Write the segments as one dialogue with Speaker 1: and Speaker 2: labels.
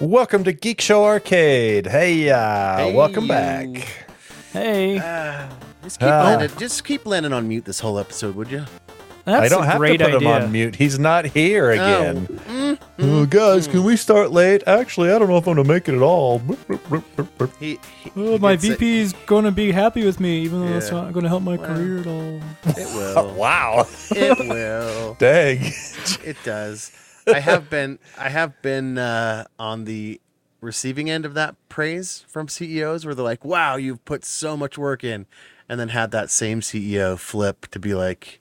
Speaker 1: Welcome to Geek Show Arcade. Hey, uh,
Speaker 2: Hey,
Speaker 1: welcome back.
Speaker 3: Hey,
Speaker 2: Just keep,
Speaker 1: Ah.
Speaker 2: landing, just keep landing on mute this whole episode, would you?
Speaker 3: that's
Speaker 1: I don't
Speaker 3: a
Speaker 1: have
Speaker 3: great
Speaker 1: to put
Speaker 3: idea.
Speaker 1: him on mute. He's not here again.
Speaker 2: Mm,
Speaker 1: Oh, guys, can we start late? Actually, I don't know if I'm going to make it at all.
Speaker 2: He, he,
Speaker 3: Oh,
Speaker 2: he
Speaker 3: my VP is going to be happy with me, even though that's not going to help my
Speaker 2: Well.
Speaker 3: career at all.
Speaker 2: It will.
Speaker 1: wow.
Speaker 2: it will.
Speaker 1: Dang.
Speaker 2: It does. I have been. I have been uh, on the receiving end of that praise from CEOs, where they're like, "Wow, you've put so much work in," and then had that same CEO flip to be like,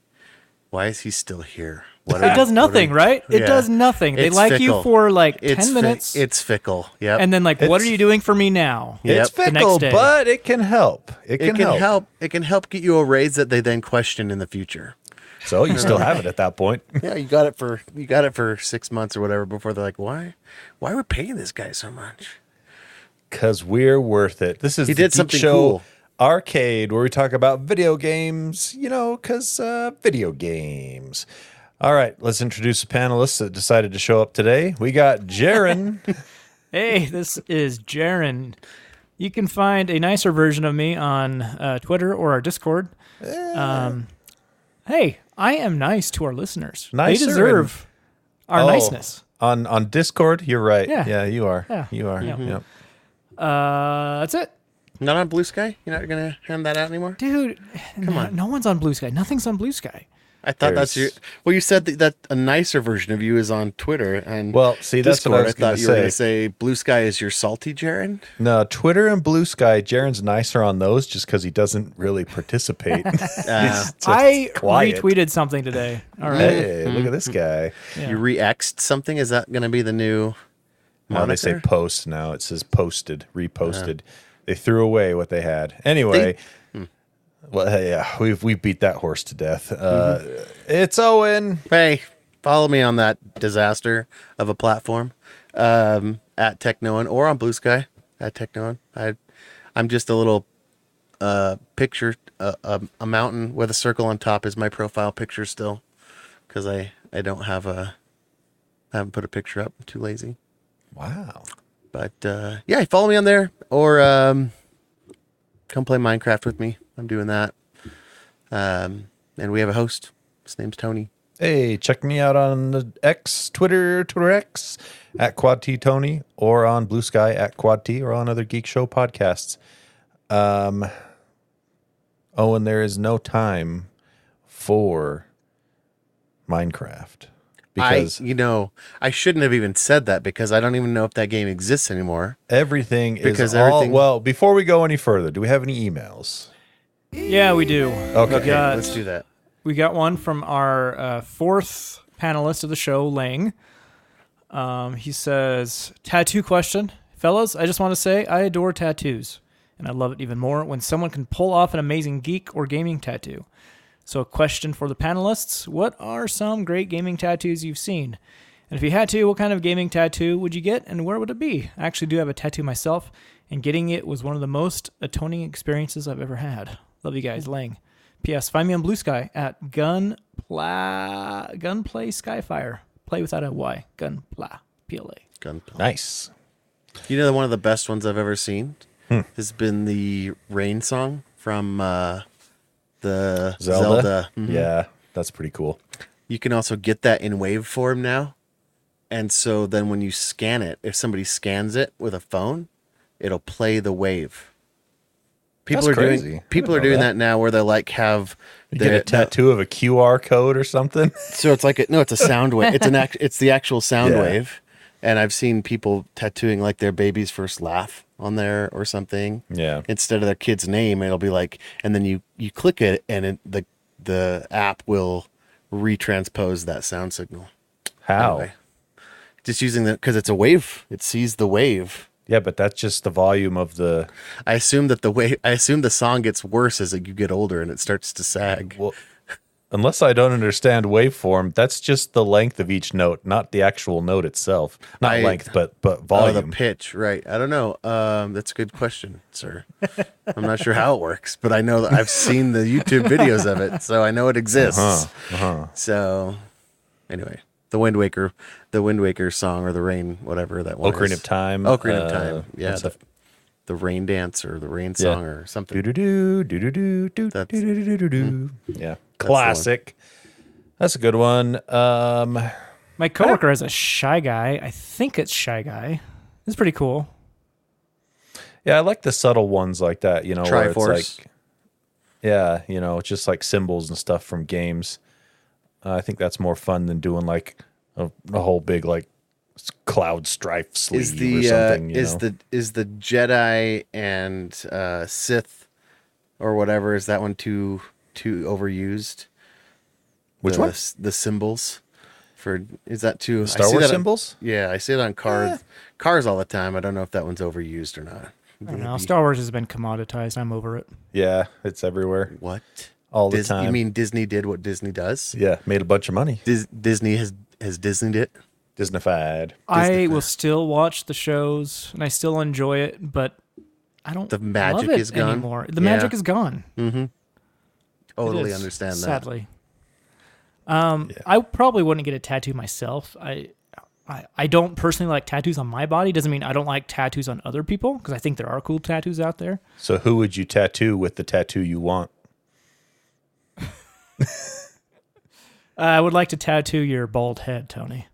Speaker 2: "Why is he still here?" What are-
Speaker 3: It does nothing,
Speaker 2: we-
Speaker 3: right? It
Speaker 2: Yeah.
Speaker 3: does nothing. They
Speaker 2: It's
Speaker 3: like
Speaker 2: fickle.
Speaker 3: you for like
Speaker 2: It's
Speaker 3: 10
Speaker 2: fi-
Speaker 3: minutes,
Speaker 2: it's fickle. Yeah.
Speaker 3: and then like, what are you doing for me now?
Speaker 2: Yep.
Speaker 1: It's
Speaker 3: The next
Speaker 1: fickle,
Speaker 3: day.
Speaker 1: but it can help. It can,
Speaker 2: it can
Speaker 1: help.
Speaker 2: help. It can help get you a raise that they then question in the future.
Speaker 1: So you still have it at that point.
Speaker 2: Yeah, you got it for you got it for six months or whatever before they're like, why, why are we paying this guy so much?
Speaker 1: Because we're worth it. This is
Speaker 2: He
Speaker 1: the
Speaker 2: did
Speaker 1: Geek
Speaker 2: something
Speaker 1: Show
Speaker 2: cool.
Speaker 1: Arcade, where we talk about video games, you know, because uh, video games. All right, let's introduce the panelists that decided to show up today. We got Jaron.
Speaker 3: Hey, this is Jaren. You can find a nicer version of me on uh, Twitter or our Discord. Um, hey, I am nice to our listeners.
Speaker 1: Nicer
Speaker 3: they deserve our
Speaker 1: Oh,
Speaker 3: niceness.
Speaker 1: on on Discord. You're right.
Speaker 3: Yeah.
Speaker 1: yeah, you are.
Speaker 3: Yeah.
Speaker 1: you are.
Speaker 3: Yeah.
Speaker 1: Yep.
Speaker 3: Uh, that's it.
Speaker 2: Not on Blue Sky. You're not gonna hand that out anymore.
Speaker 3: Dude, no,
Speaker 2: on.
Speaker 3: no one's on Blue Sky. Nothing's on Blue Sky.
Speaker 2: I thought that's your. Well, you said that, that a nicer version of you is on Twitter and
Speaker 1: Well, see, that's
Speaker 2: Discord.
Speaker 1: what I was
Speaker 2: thought
Speaker 1: going to
Speaker 2: you were gonna say Blue Sky is your salty Jaren.
Speaker 1: No, Twitter and Blue Sky. Jaron's nicer on those just because he doesn't really participate. Uh, He's just
Speaker 3: I
Speaker 1: quiet.
Speaker 3: retweeted something today. All right.
Speaker 1: Hey, look at mm-hmm. this guy.
Speaker 3: Yeah.
Speaker 2: You re-xed something. Is that gonna be the new?
Speaker 1: No, they say post now. It says posted, reposted. Uh. They threw away what they had. Anyway, well, hey, yeah, we've we beat that horse to death. Uh, It's Owen.
Speaker 2: Hey, follow me on that disaster of a platform um, at Technoan or on Blue Sky at Technoan. I, I'm just a little uh, picture, uh, a, a mountain with a circle on top is my profile picture still, because I I don't have a, I haven't put a picture up. I'm too lazy.
Speaker 1: Wow.
Speaker 2: But uh, yeah, follow me on there or um, come play Minecraft with me. I'm doing that. Um, and we have a host. His name's Tony.
Speaker 1: Hey, check me out on the X, Twitter, Twitter X at Quad T Tony, or on Blue Sky at Quad T, or on other Geek Show podcasts. Um, oh, and there is no time for Minecraft because
Speaker 2: I, you know, I shouldn't have even said that because I don't even know if that game exists anymore.
Speaker 1: everything
Speaker 2: Because
Speaker 1: is all
Speaker 2: everything-
Speaker 1: well. Before we go any further, do we have any emails?
Speaker 3: Yeah, we do.
Speaker 1: Okay.
Speaker 3: We got,
Speaker 2: Let's do that.
Speaker 3: we got one from our uh, fourth panelist of the show, Lang. Um, he says, Tattoo question. Fellas, I just want to say I adore tattoos. And I love it even more when someone can pull off an amazing geek or gaming tattoo. So, a question for the panelists What are some great gaming tattoos you've seen? And if you had to, what kind of gaming tattoo would you get and where would it be? I actually do have a tattoo myself, and getting it was one of the most atoning experiences I've ever had. Love you guys, Lang. P.S. Find me on Blue Sky at Gunpla Gunplay Skyfire. Play without a Y. Gunpla. P-L-A.
Speaker 2: Gunplay.
Speaker 1: Nice.
Speaker 2: You know, one of the best ones I've ever seen has been the Rain song from uh, the
Speaker 1: Zelda.
Speaker 2: Zelda. Mhm.
Speaker 1: Yeah, that's pretty cool.
Speaker 2: You can also get that in wave form now. And so then when you scan it, if somebody scans it with a phone, it'll play the wave. People
Speaker 1: That's
Speaker 2: are
Speaker 1: crazy.
Speaker 2: Doing people are doing
Speaker 1: that.
Speaker 2: that. now where they like have
Speaker 1: You
Speaker 2: the-
Speaker 1: get a tattoo of a QR code or something.
Speaker 2: So it's like a, no, it's a sound wave. It's an act, it's the actual sound
Speaker 1: Yeah.
Speaker 2: wave. And I've seen people tattooing like their baby's first laugh on there or something.
Speaker 1: Yeah.
Speaker 2: Instead of their kid's name, it'll be like, and then you you click it, and it, the the app will retranspose that sound signal.
Speaker 1: How?
Speaker 2: Anyway. Just using the because it's a wave. It sees the wave.
Speaker 1: Yeah, but that's just the volume of the.
Speaker 2: I assume that the way I assume the song gets worse as you get older and it starts to sag.
Speaker 1: Well, unless I don't understand waveform, that's just the length of each note, not the actual note itself. Not
Speaker 2: I-
Speaker 1: length, but but
Speaker 2: Oh,
Speaker 1: volume.
Speaker 2: the pitch, right? I don't know. Um, that's a good question, sir. I'm not sure how it works, but I know that I've seen the YouTube videos of it, so I know it exists.
Speaker 1: Uh-huh, uh-huh.
Speaker 2: So, anyway, the the Wind Waker, the Wind Waker song or the Rain, whatever that one.
Speaker 1: Ocarina
Speaker 2: is.
Speaker 1: of Time.
Speaker 2: Ocarina of
Speaker 1: uh,
Speaker 2: Time. Yeah,
Speaker 1: what's
Speaker 2: the, the Rain Dance or the Rain
Speaker 1: Yeah.
Speaker 2: Song or something.
Speaker 1: Do do do do do do
Speaker 2: That's-
Speaker 1: do do do do do. Yeah,
Speaker 2: the one.
Speaker 1: classic. That's a good one. Um,
Speaker 3: My coworker has a shy guy. I think it's shy guy. It's pretty cool.
Speaker 1: yeah, I like the subtle ones like that. You know, where it's
Speaker 2: Triforce.
Speaker 1: like, yeah, you know, just like symbols and stuff from games. Uh, I think that's more fun than doing like a, a whole big like cloud strife sleeve
Speaker 2: is
Speaker 1: or
Speaker 2: the uh,
Speaker 1: something. you
Speaker 2: is
Speaker 1: know?
Speaker 2: the is the Jedi and uh, Sith or whatever is that one too too overused?
Speaker 1: Which
Speaker 2: the,
Speaker 1: one?
Speaker 2: The symbols for is that too I
Speaker 1: Star
Speaker 2: see
Speaker 1: Wars
Speaker 2: that on-
Speaker 1: symbols?
Speaker 2: yeah, I see it on cars cars all the time. I don't know if that one's overused or not.
Speaker 3: I don't know. Star Wars has been commoditized. I'm over it.
Speaker 1: Yeah, it's everywhere
Speaker 2: What?
Speaker 1: All the
Speaker 2: Dis-
Speaker 1: time.
Speaker 2: You mean Disney did what Disney does?
Speaker 1: yeah, made a bunch of money.
Speaker 2: Dis- Disney has has Disneyed it.
Speaker 1: Disneyfied.
Speaker 3: I will still watch the shows and I still enjoy it, but I don't.
Speaker 2: The magic
Speaker 3: love it
Speaker 2: is gone?
Speaker 3: anymore. The
Speaker 2: Yeah.
Speaker 3: magic is gone. It
Speaker 2: Totally
Speaker 3: is,
Speaker 2: understand that.
Speaker 3: Sadly. Um, I probably wouldn't get a tattoo myself. I, I, I don't personally like tattoos on my body. Doesn't mean I don't like tattoos on other people because I think there are cool tattoos out there.
Speaker 1: So who would you tattoo with the tattoo you want?
Speaker 3: Uh, I would like to tattoo your bald head, Tony.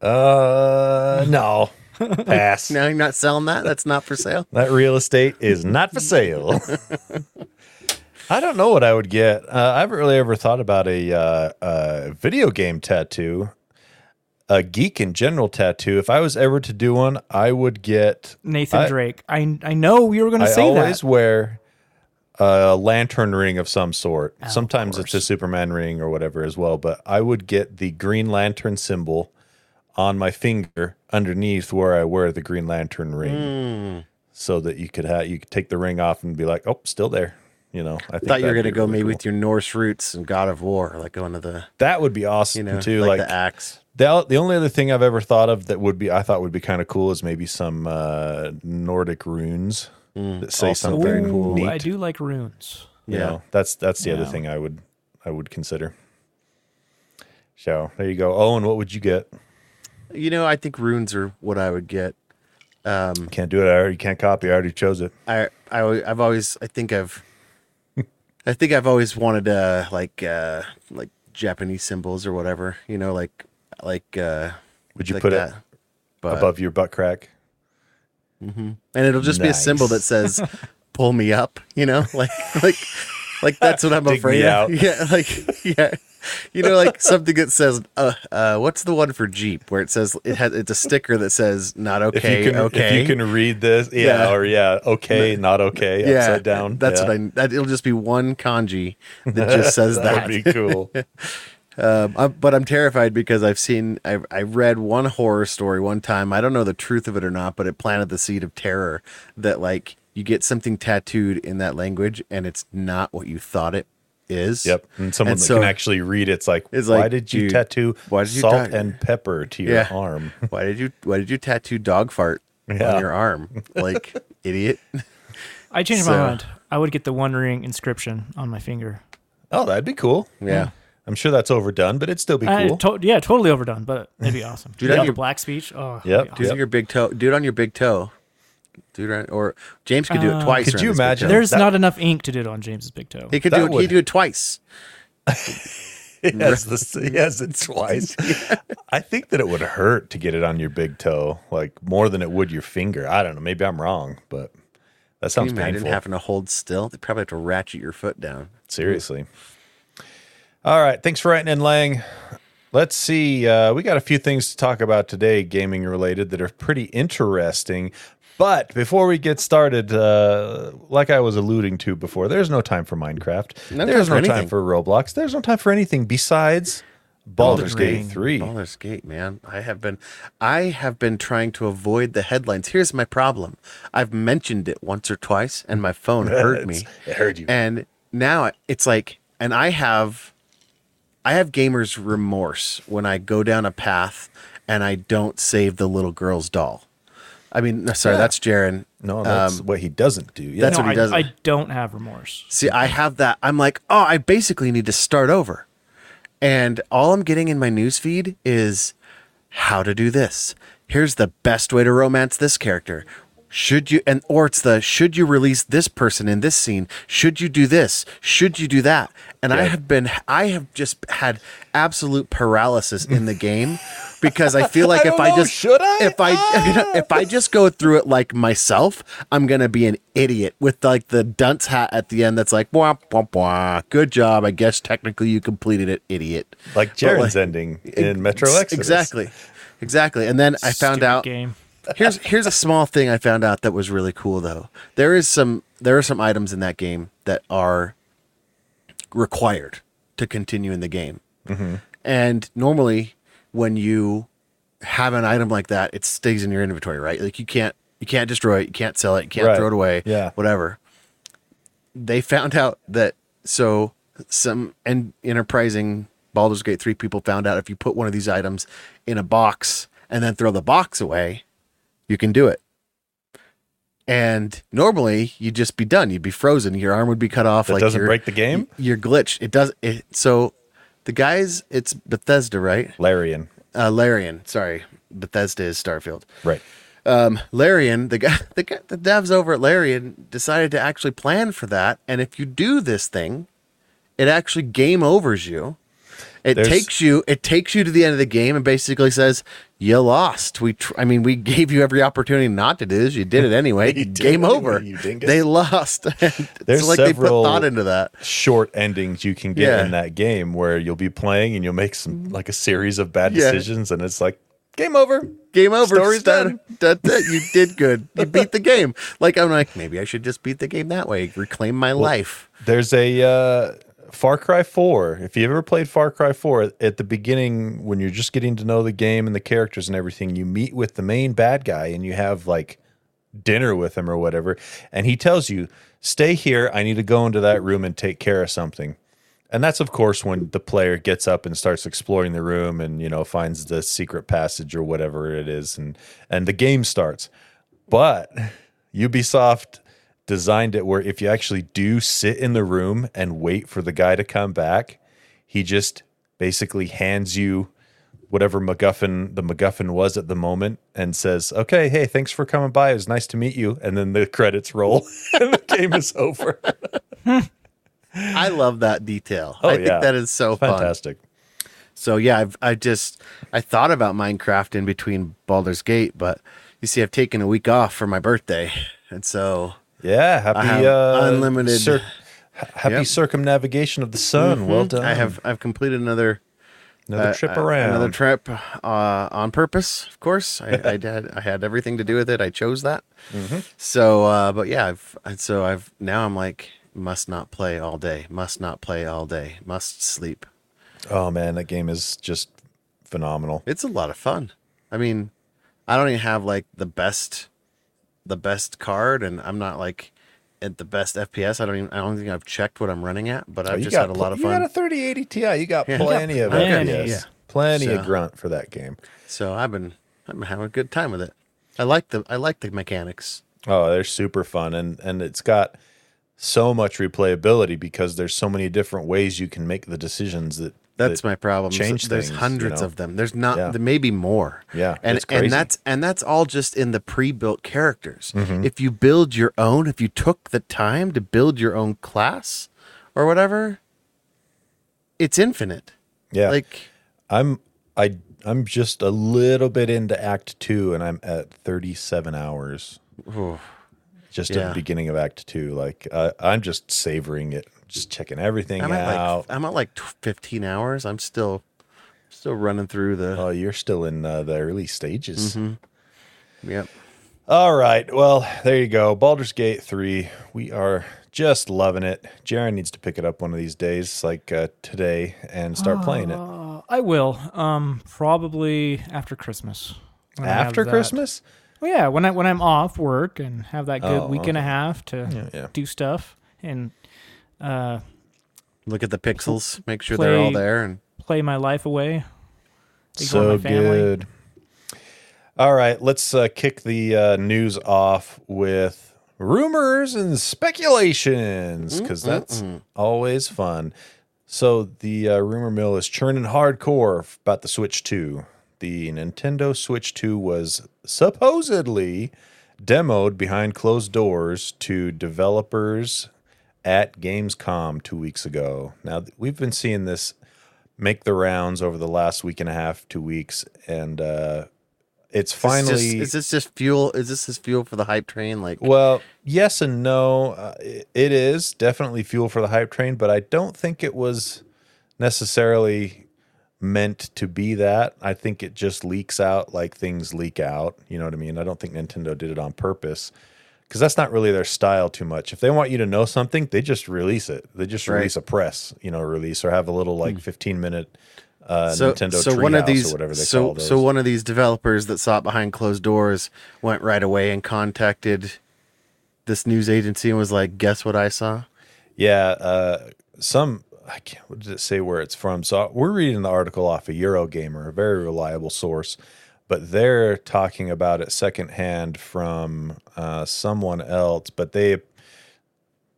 Speaker 1: Uh, no. Pass.
Speaker 2: Now you're not selling that. That's not for sale.
Speaker 1: That real estate is not for sale. I don't know what I would get. Uh, I haven't really ever thought about a uh, uh, video game tattoo, a geek in general tattoo. If I was ever to do one, I would get.
Speaker 3: Nathan
Speaker 1: I-
Speaker 3: Drake. I I know you were going to
Speaker 1: I
Speaker 3: say
Speaker 1: always
Speaker 3: that.
Speaker 1: wear a lantern ring of some sort.
Speaker 3: of
Speaker 1: Sometimes it's a. Superman ring or whatever as well. But I would get the Green Lantern symbol on my finger underneath where I wear the Green Lantern ring, so that you could have you could take the ring off and be like, oh, still there. You know, I think
Speaker 2: Thought you were gonna go
Speaker 1: really
Speaker 2: maybe
Speaker 1: cool.
Speaker 2: with your Norse roots and God of War, like going to the
Speaker 1: that would be awesome
Speaker 2: you know
Speaker 1: too.
Speaker 2: like,
Speaker 1: Like,
Speaker 2: the axe.
Speaker 1: the the only other thing I've ever thought of that would be I thought would be kind of cool is maybe some uh, Nordic runes that say
Speaker 2: also
Speaker 1: something
Speaker 2: very
Speaker 3: Ooh,
Speaker 1: neat.
Speaker 3: I do like runes.
Speaker 1: You
Speaker 2: Yeah.
Speaker 1: that's that's the other thing I would I would consider. So there you go. Owen, what would you get?
Speaker 2: You know, I think runes are what I would get.
Speaker 1: Can't do it. I already can't copy. I already chose it.
Speaker 2: I I I've always I think I've I think I've always wanted uh like uh like Japanese symbols or whatever, you know, like like uh
Speaker 1: Would you
Speaker 2: like
Speaker 1: put
Speaker 2: that.
Speaker 1: it
Speaker 2: But,
Speaker 1: above your butt crack?
Speaker 2: And it'll just be a symbol that says pull me up, you know? Like like like that's what I'm afraid of. Yeah, like yeah. You know, like something that says, uh, uh, what's the one for Jeep where it says it has it's a sticker that says not
Speaker 1: If
Speaker 2: okay,
Speaker 1: you can,
Speaker 2: okay.
Speaker 1: if you can read this, yeah,
Speaker 2: Yeah.
Speaker 1: or yeah, okay, not okay,
Speaker 2: yeah,
Speaker 1: upside down.
Speaker 2: That's
Speaker 1: yeah.
Speaker 2: what I. That it'll just be one kanji that just says
Speaker 1: that
Speaker 2: that.
Speaker 1: would be cool.
Speaker 2: Um, I, but I'm terrified because I've seen, I, I read one horror story one time. I don't know the truth of it or not, but it planted the seed of terror that like you get something tattooed in that language and it's not what you thought it is.
Speaker 1: Yep, and someone
Speaker 2: And
Speaker 1: that
Speaker 2: so-
Speaker 1: can actually read it's like,
Speaker 2: It's
Speaker 1: why did you
Speaker 2: dude,
Speaker 1: tattoo
Speaker 2: why did you
Speaker 1: salt
Speaker 2: ta-
Speaker 1: and pepper to your
Speaker 2: Yeah.
Speaker 1: arm?
Speaker 2: Why did you Why did you tattoo dog fart
Speaker 1: Yeah.
Speaker 2: on your arm? Like idiot.
Speaker 3: I changed
Speaker 2: So-
Speaker 3: my mind. I would get the One Ring inscription on my finger.
Speaker 1: Oh, that'd be cool.
Speaker 2: Yeah.
Speaker 1: I'm sure that's overdone, but it'd still be
Speaker 3: I-
Speaker 1: cool.
Speaker 3: to- yeah, totally overdone, but it'd be awesome.
Speaker 2: Dude,
Speaker 3: yeah,
Speaker 2: I-
Speaker 3: the black speech. Oh,
Speaker 1: Yep,
Speaker 3: it'd be
Speaker 2: Do it on your big toe. Do it on your big toe. Do it on, or James could do it
Speaker 3: Uh,
Speaker 2: twice.
Speaker 1: Could
Speaker 2: around
Speaker 1: you
Speaker 2: his big
Speaker 1: imagine?
Speaker 2: toe.
Speaker 3: There's
Speaker 1: That-
Speaker 3: not enough ink to do it on James's big toe.
Speaker 2: He could
Speaker 1: That
Speaker 2: do it.
Speaker 1: would-
Speaker 2: He'd do it twice.
Speaker 1: yes, this, yes, it's twice. I think that it would hurt to get it on your big toe, like more than it would your finger. I don't know. Maybe I'm wrong, but that
Speaker 2: Can
Speaker 1: sounds
Speaker 2: you imagine
Speaker 1: painful.
Speaker 2: having to hold still? They probably have to ratchet your foot down.
Speaker 1: Seriously. All right. Thanks for writing in, Lang. Let's see. Uh, we got a few things to talk about today, gaming related, that are pretty interesting. But before we get started, uh, like I was alluding to before, there's no time for Minecraft.
Speaker 2: No time
Speaker 1: there's
Speaker 2: for
Speaker 1: no time for Roblox. There's no time for anything besides Baldur's Gate. 3.
Speaker 2: Baldur's Gate, man. I have been, I have been trying to avoid the headlines. Here's my problem. I've mentioned it once or twice, and my phone heard me.
Speaker 1: It heard you.
Speaker 2: And now it's like, and I have, I have gamer's remorse when I go down a path and I don't save the little girl's doll. I mean, no, sorry,
Speaker 1: Yeah.
Speaker 2: that's Jaren.
Speaker 1: No, that's
Speaker 2: Um,
Speaker 1: what he doesn't do. Yeah.
Speaker 2: that's
Speaker 3: no,
Speaker 2: what he
Speaker 3: I,
Speaker 2: does.
Speaker 3: I don't have remorse.
Speaker 2: See, I have that. I'm like, oh, I basically need to start over. and all I'm getting in my news feed is how to do this. Here's the best way to romance this character. Should you and or it's the should you release this person in this scene? Should you do this? Should you do that? And I have been I have just had absolute paralysis in the game because I feel like
Speaker 1: I
Speaker 2: if
Speaker 1: don't
Speaker 2: I
Speaker 1: know,
Speaker 2: just
Speaker 1: should I?
Speaker 2: if I ah. if I just go through it like myself, I'm gonna be an idiot with like the dunce hat at the end that's like wah, wah, wah. good job. I guess technically you completed it, idiot.
Speaker 1: Like
Speaker 2: But,
Speaker 1: Jared's ending in Metro Exodus.
Speaker 2: Exactly. Exactly. And then I found out
Speaker 3: game.
Speaker 2: Here's here's a small thing I found out that was really cool though. There is some there are some items in that game that are required to continue in the game. Mm-hmm. And normally when you have an item like that, it stays in your inventory, right? Like you can't you can't destroy it, you can't sell it, you can't
Speaker 1: Right.
Speaker 2: throw it away,
Speaker 1: Yeah.
Speaker 2: whatever. They found out that so some and enterprising Baldur's Gate 3 people found out if you put one of these items in a box and then throw the box away, you can do it. And normally you'd just be done. You'd be frozen. Your arm would be cut off.
Speaker 1: That
Speaker 2: like
Speaker 1: doesn't
Speaker 2: your-
Speaker 1: break the game?
Speaker 2: You're glitched. It does. It, so the guys, it's Bethesda, right?
Speaker 1: Larian.
Speaker 2: Uh, Larian. Sorry, Bethesda is Starfield.
Speaker 1: Right.
Speaker 2: Um, Larian, the guy, the guy, the devs over at Larian decided to actually plan for that. And if you do this thing, it actually game overs you. It
Speaker 1: There's-
Speaker 2: takes you. It takes you to the end of the game and basically says you lost. We, tr- I mean, we gave you every opportunity not to do this. You did it anyway.
Speaker 1: You did
Speaker 2: game
Speaker 1: it
Speaker 2: over.
Speaker 1: anyway.
Speaker 2: They lost.
Speaker 1: There's
Speaker 2: it's like they put thought into that.
Speaker 1: Short endings you can get
Speaker 2: Yeah.
Speaker 1: in that game where you'll be playing and you'll make some like a series of bad
Speaker 2: Yeah.
Speaker 1: decisions and it's like game over.
Speaker 2: Game over.
Speaker 1: Story's
Speaker 2: done. You did good. You beat the game. Like I'm like maybe I should just beat the game that way. Reclaim my life.
Speaker 1: There's a uh, Far Cry 4. If you ever played Far Cry 4, at the beginning, when you're just getting to know the game and the characters and everything, you meet with the main bad guy and you have like dinner with him or whatever. And he tells you, stay here. I need to go into that room and take care of something. And that's, of course, when the player gets up and starts exploring the room and, you know, finds the secret passage or whatever it is. And, and the game starts. But Ubisoft designed it where if you actually do sit in the room and wait for the guy to come back, he just basically hands you whatever MacGuffin the MacGuffin was at the moment and says, "Okay, hey, thanks for coming by. It was nice to meet you." And then the credits roll and the game is over.
Speaker 2: I love that detail.
Speaker 1: Oh,
Speaker 2: I think that is so fun.
Speaker 1: Fantastic.
Speaker 2: So yeah, I've I just I thought about Minecraft in between Baldur's Gate, but you see, I've taken a week off for my birthday, and so
Speaker 1: Yeah, happy uh,
Speaker 2: unlimited-
Speaker 1: cir- happy
Speaker 2: Yep.
Speaker 1: circumnavigation of the sun. Well done.
Speaker 2: I have I've completed another
Speaker 1: another
Speaker 2: uh,
Speaker 1: trip
Speaker 2: uh,
Speaker 1: around.
Speaker 2: another trip uh, on purpose. Of course, I, I had I had everything to do with it. I chose that.
Speaker 1: Mm-hmm.
Speaker 2: So, uh, but yeah, I've so I've now I'm like must not play all day. Must not play all day. Must sleep.
Speaker 1: oh man, that game is just phenomenal.
Speaker 2: It's a lot of fun. I mean, I don't even have like the best the best card and I'm not like at the best FPS. I don't even I don't think I've checked what I'm running at, but oh, I've
Speaker 1: Oh,
Speaker 2: just
Speaker 1: got
Speaker 2: had a lot of fun.
Speaker 1: You got a 3080 Ti. You got
Speaker 2: Yeah.
Speaker 1: plenty of
Speaker 3: Plenty,
Speaker 1: FPS.
Speaker 2: yeah.
Speaker 1: Plenty
Speaker 2: So-
Speaker 1: of grunt for that game.
Speaker 2: So I've been I've been having a good time with it. I like the I like the mechanics.
Speaker 1: Oh, they're super fun and and it's got so much replayability because there's so many different ways you can make the decisions that
Speaker 2: That's my problem.
Speaker 1: change
Speaker 2: There's
Speaker 1: things,
Speaker 2: hundreds
Speaker 1: you know?
Speaker 2: of them. There's not
Speaker 1: Yeah.
Speaker 2: there may be more.
Speaker 1: Yeah,
Speaker 2: And and that's and that's all just in the pre-built characters.
Speaker 1: Mm-hmm.
Speaker 2: If you build your own, if you took the time to build your own class or whatever, it's infinite.
Speaker 1: yeah.
Speaker 2: Like
Speaker 1: I'm I I'm just a little bit into Act Two, and I'm at 37 hours. Just at the beginning of Act Two, like uh, I'm just savoring it, just checking everything
Speaker 2: I'm at
Speaker 1: out.
Speaker 2: like I'm at like 15 hours. I'm still still running through the
Speaker 1: oh, you're still in uh, the early stages.
Speaker 2: Mm-hmm. Yep.
Speaker 1: All right. Well, there you go. Baldur's Gate 3. We are just loving it. Jaron needs to pick it up one of these days, like uh, today, and start playing it.
Speaker 3: Uh, I will. Um, probably after Christmas. When I
Speaker 1: After
Speaker 3: that-
Speaker 1: Christmas?
Speaker 3: Well, yeah, when I when I'm off work and have that good
Speaker 1: Oh,
Speaker 3: week and a
Speaker 1: okay.
Speaker 3: half to
Speaker 1: Yeah, yeah.
Speaker 3: do stuff and uh,
Speaker 2: Look at the pixels, make sure they're all
Speaker 3: Play-
Speaker 2: there and
Speaker 3: play my life away. Be
Speaker 1: So
Speaker 3: my family.
Speaker 1: good. All right. Let's uh, kick the uh, news off with rumors and speculations because that's always fun. So the uh, rumor mill is churning hardcore f- about the Switch 2. The Nintendo Switch 2 was supposedly demoed behind closed doors to developers at Gamescom two weeks ago. Now, we've been seeing this make the rounds over the last week and a half, two weeks, and uh, it's
Speaker 2: Is this
Speaker 1: finally.
Speaker 2: just- is this just fuel? Is this just fuel for the hype train? Like,
Speaker 1: Well, yes and no. Uh, it is definitely fuel for the hype train, but I don't think it was necessarily meant to be that. I think it just leaks out like things leak out. You know what I mean? I don't think Nintendo did it on purpose because that's not really their style too much. If they want you to know something, they just release it. They just
Speaker 2: Right.
Speaker 1: release a press, you know, release or have a little like 15 minute uh,
Speaker 2: so,
Speaker 1: Nintendo
Speaker 2: so one of these,
Speaker 1: or whatever they
Speaker 2: so
Speaker 1: call those.
Speaker 2: so one of these developers that saw it behind closed doors went right away and contacted this news agency and was like, "Guess what I saw?"
Speaker 1: Yeah, uh, some I can't. What did it say where it's from? So we're reading the article off of Eurogamer, a very reliable source, but they're talking about it secondhand from uh, someone else. But they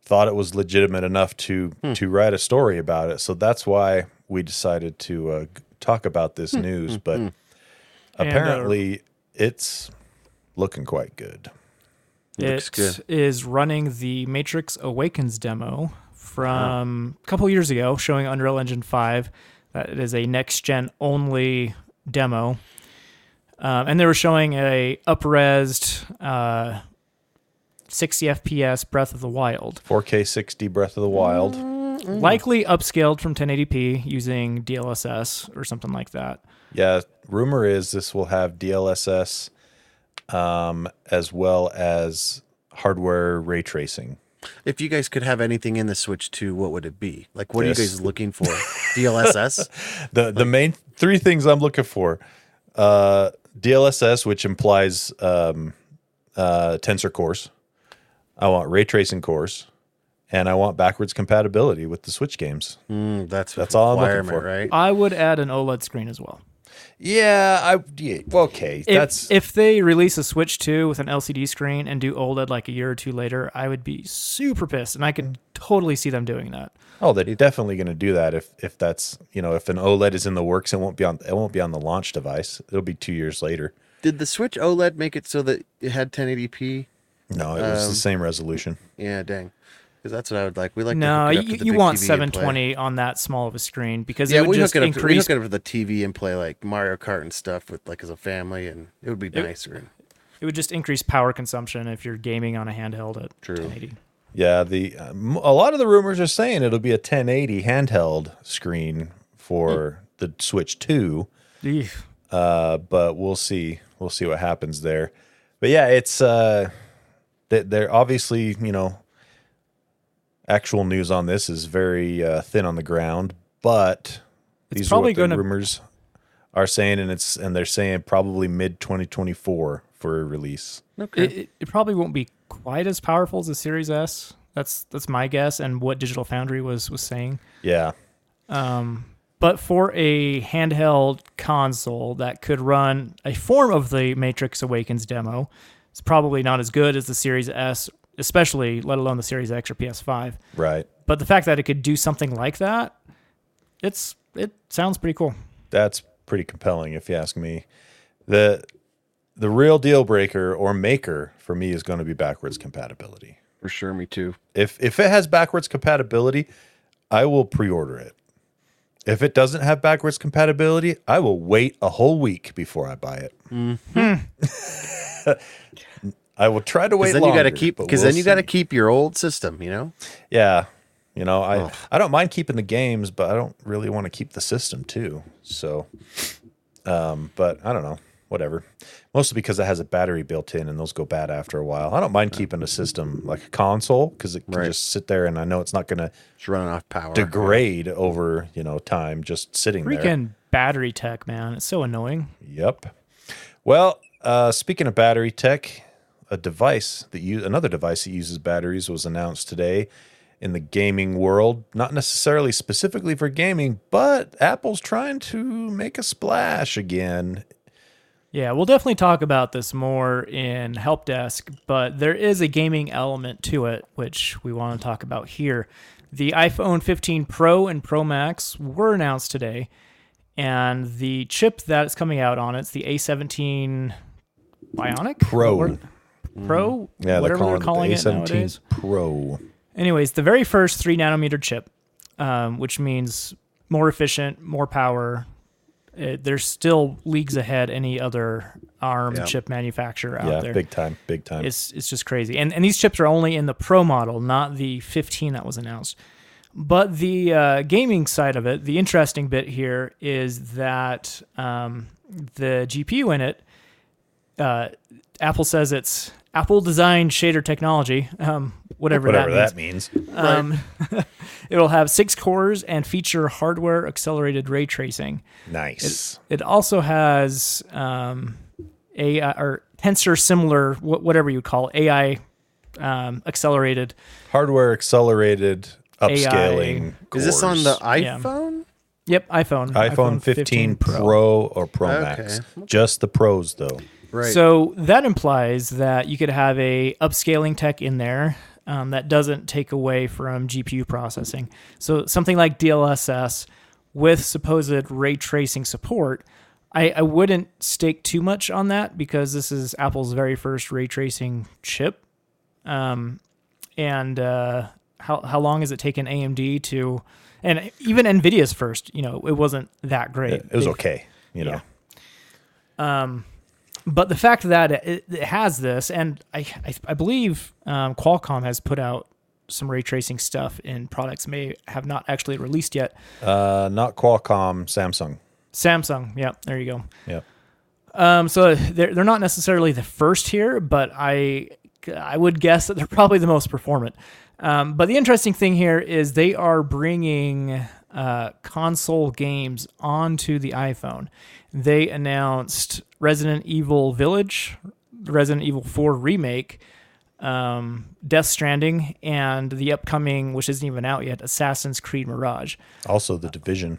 Speaker 1: thought it was legitimate enough to to write a story about it. So that's why we decided to uh, talk about this news. But
Speaker 3: And, uh,
Speaker 1: apparently, it's looking quite good.
Speaker 2: Looks
Speaker 3: It
Speaker 2: good.
Speaker 3: is running the Matrix Awakens demo from a couple years ago, showing Unreal Engine 5. That is a next gen only demo. Um, and they were showing a up-resed uh, 60 FPS Breath of the Wild,
Speaker 1: 4K 60 Breath of the Wild.
Speaker 3: likely upscaled from 1080p using DLSS or something like that.
Speaker 1: Yeah, rumor is this will have DLSS um, as well as hardware ray tracing.
Speaker 2: If you guys could have anything in the Switch 2, what would it be? Like, what are you guys looking for? DLSS?
Speaker 1: The the main three things I'm looking for: uh, DLSS, which implies um, uh, tensor cores. I want ray tracing cores, and I want backwards compatibility with the Switch games.
Speaker 2: Mm, that's
Speaker 1: That's all I'm looking for.
Speaker 2: right?
Speaker 3: I would add an OLED screen as well.
Speaker 1: Yeah, I yeah, well, okay.
Speaker 3: If,
Speaker 1: That's
Speaker 3: if they release a Switch 2 with an LCD screen and do OLED like a year or two later, I would be super pissed, and I could totally see them doing that.
Speaker 1: Oh, they're definitely going to do that if if that's you know if an OLED is in the works, it won't be on it won't be on the launch device. It'll be two years later.
Speaker 2: Did the Switch OLED make it so that it had 1080p?
Speaker 1: No, it was
Speaker 2: Um,
Speaker 1: the same resolution.
Speaker 2: Yeah, dang. Because that's what I would like. We like
Speaker 3: no,
Speaker 2: to hook it up
Speaker 3: you,
Speaker 2: to the
Speaker 3: you
Speaker 2: big
Speaker 3: want
Speaker 2: TV
Speaker 3: 720 on that small of a screen because
Speaker 2: Yeah,
Speaker 3: it would
Speaker 2: we
Speaker 3: just
Speaker 2: hook it up. To, we
Speaker 3: increase.
Speaker 2: hook it up to the TV and play like Mario Kart and stuff with like as a family, and it would be nicer.
Speaker 3: it would just increase power consumption if you're gaming on a handheld at
Speaker 2: True.
Speaker 3: 1080.
Speaker 1: Yeah, the um, a lot of the rumors are saying it'll be a 1080 handheld screen for the Switch 2.
Speaker 3: Eesh.
Speaker 1: uh, but we'll see. We'll see what happens there. But yeah, it's uh, they- they're obviously you know, actual news on this is very uh, thin on the ground, but
Speaker 3: It's
Speaker 1: these
Speaker 3: probably
Speaker 1: are what the
Speaker 3: gonna-
Speaker 1: rumors are saying, and it's and they're saying probably mid 2024 for a release.
Speaker 2: Okay.
Speaker 3: It, it, it probably won't be quite as powerful as the Series S. That's that's my guess, and what Digital Foundry was was saying.
Speaker 1: Yeah,
Speaker 3: Um, but for a handheld console that could run a form of the Matrix Awakens demo, it's probably not as good as the Series S, especially let alone the Series X or PS5.
Speaker 1: right.
Speaker 3: But the fact that it could do something like that, it's it sounds pretty cool.
Speaker 1: That's pretty compelling, if you ask me. the The real deal breaker or maker for me is going to be backwards compatibility.
Speaker 2: For sure, me too.
Speaker 1: If if it has backwards compatibility, I will pre-order it. If it doesn't have backwards compatibility, I will wait a whole week before I buy it. Mm-hmm. I will try to wait
Speaker 2: Because then you got to keep. Because
Speaker 1: we'll
Speaker 2: then you got to keep your old system. You know.
Speaker 1: Yeah. You know, I
Speaker 2: Ugh.
Speaker 1: I don't mind keeping the games, but I don't really want to keep the system too. So um but I don't know, whatever. Mostly because it has a battery built in and those go bad after a while. I don't mind keeping a system like a console cuz it can
Speaker 2: Right.
Speaker 1: just sit there and I know it's not going to
Speaker 2: It's running off power.
Speaker 1: degrade over, you know, time just sitting there.
Speaker 3: Freaking battery tech, man! It's so annoying.
Speaker 1: Yep. Well, uh, speaking of battery tech, a device that you another device that uses batteries was announced today in the gaming world. Not necessarily specifically for gaming, but Apple's trying to make a splash again.
Speaker 3: Yeah, we'll definitely talk about this more in help desk, but there is a gaming element to it which we want to talk about here. The iPhone 15 Pro and Pro Max were announced today, and the chip that is coming out on it's the A17 Bionic
Speaker 1: Pro.
Speaker 3: Or- Pro,
Speaker 1: Yeah, they're
Speaker 3: whatever
Speaker 1: calling,
Speaker 3: they're calling
Speaker 1: it
Speaker 3: it,
Speaker 1: the A17
Speaker 3: nowadays.
Speaker 1: Pro.
Speaker 3: Anyways, the very first three nanometer chip, um, which means more efficient, more power. Uh, they're still leagues ahead any other ARM
Speaker 2: Yeah.
Speaker 3: chip manufacturer out
Speaker 1: Yeah,
Speaker 3: there.
Speaker 1: big time, big time.
Speaker 3: It's it's just crazy. And and these chips are only in the Pro model, not the 15 that was announced. But the uh, gaming side of it, the interesting bit here is that um, the GPU in it, uh, Apple says it's Apple designed shader technology, um, whatever,
Speaker 1: Whatever
Speaker 3: that means.
Speaker 1: that means.
Speaker 3: Um, it'll have six cores and feature hardware accelerated ray tracing.
Speaker 1: Nice.
Speaker 3: It also has um, AI or tensor similar, wh- whatever you call it, AI um, accelerated.
Speaker 1: Hardware accelerated upscaling.
Speaker 2: Is this on the
Speaker 1: cores.
Speaker 3: Yeah.
Speaker 2: iPhone?
Speaker 3: Yep, iPhone.
Speaker 1: iPhone 15 Pro. or Pro
Speaker 2: Okay.
Speaker 1: Max? Just the pros though.
Speaker 2: Right.
Speaker 3: So that implies that you could have a upscaling tech in there um, that doesn't take away from GPU processing. So something like DLSS with supposed ray tracing support. I, I wouldn't stake too much on that because this is Apple's very first ray tracing chip. Um, and uh, how how long has it taken AMD to, and even Nvidia's first? You know, it wasn't that great.
Speaker 1: It, was
Speaker 3: They-
Speaker 1: okay. You know.
Speaker 3: Yeah. Um, but the fact that it, it has this, and I I, I believe um, Qualcomm has put out some ray tracing stuff in products may have not actually released yet.
Speaker 1: Uh, not Qualcomm, Samsung.
Speaker 3: Samsung, yeah, there you go.
Speaker 1: Yep.
Speaker 3: Um, so they're they're not necessarily the first here, but I I would guess that they're probably the most performant. Um, but the interesting thing here is they are bringing uh, console games onto the iPhone. They announced Resident Evil Village, Resident Evil 4 remake, um, Death Stranding, and the upcoming, which isn't even out yet, Assassin's Creed Mirage.
Speaker 1: Also, the Division.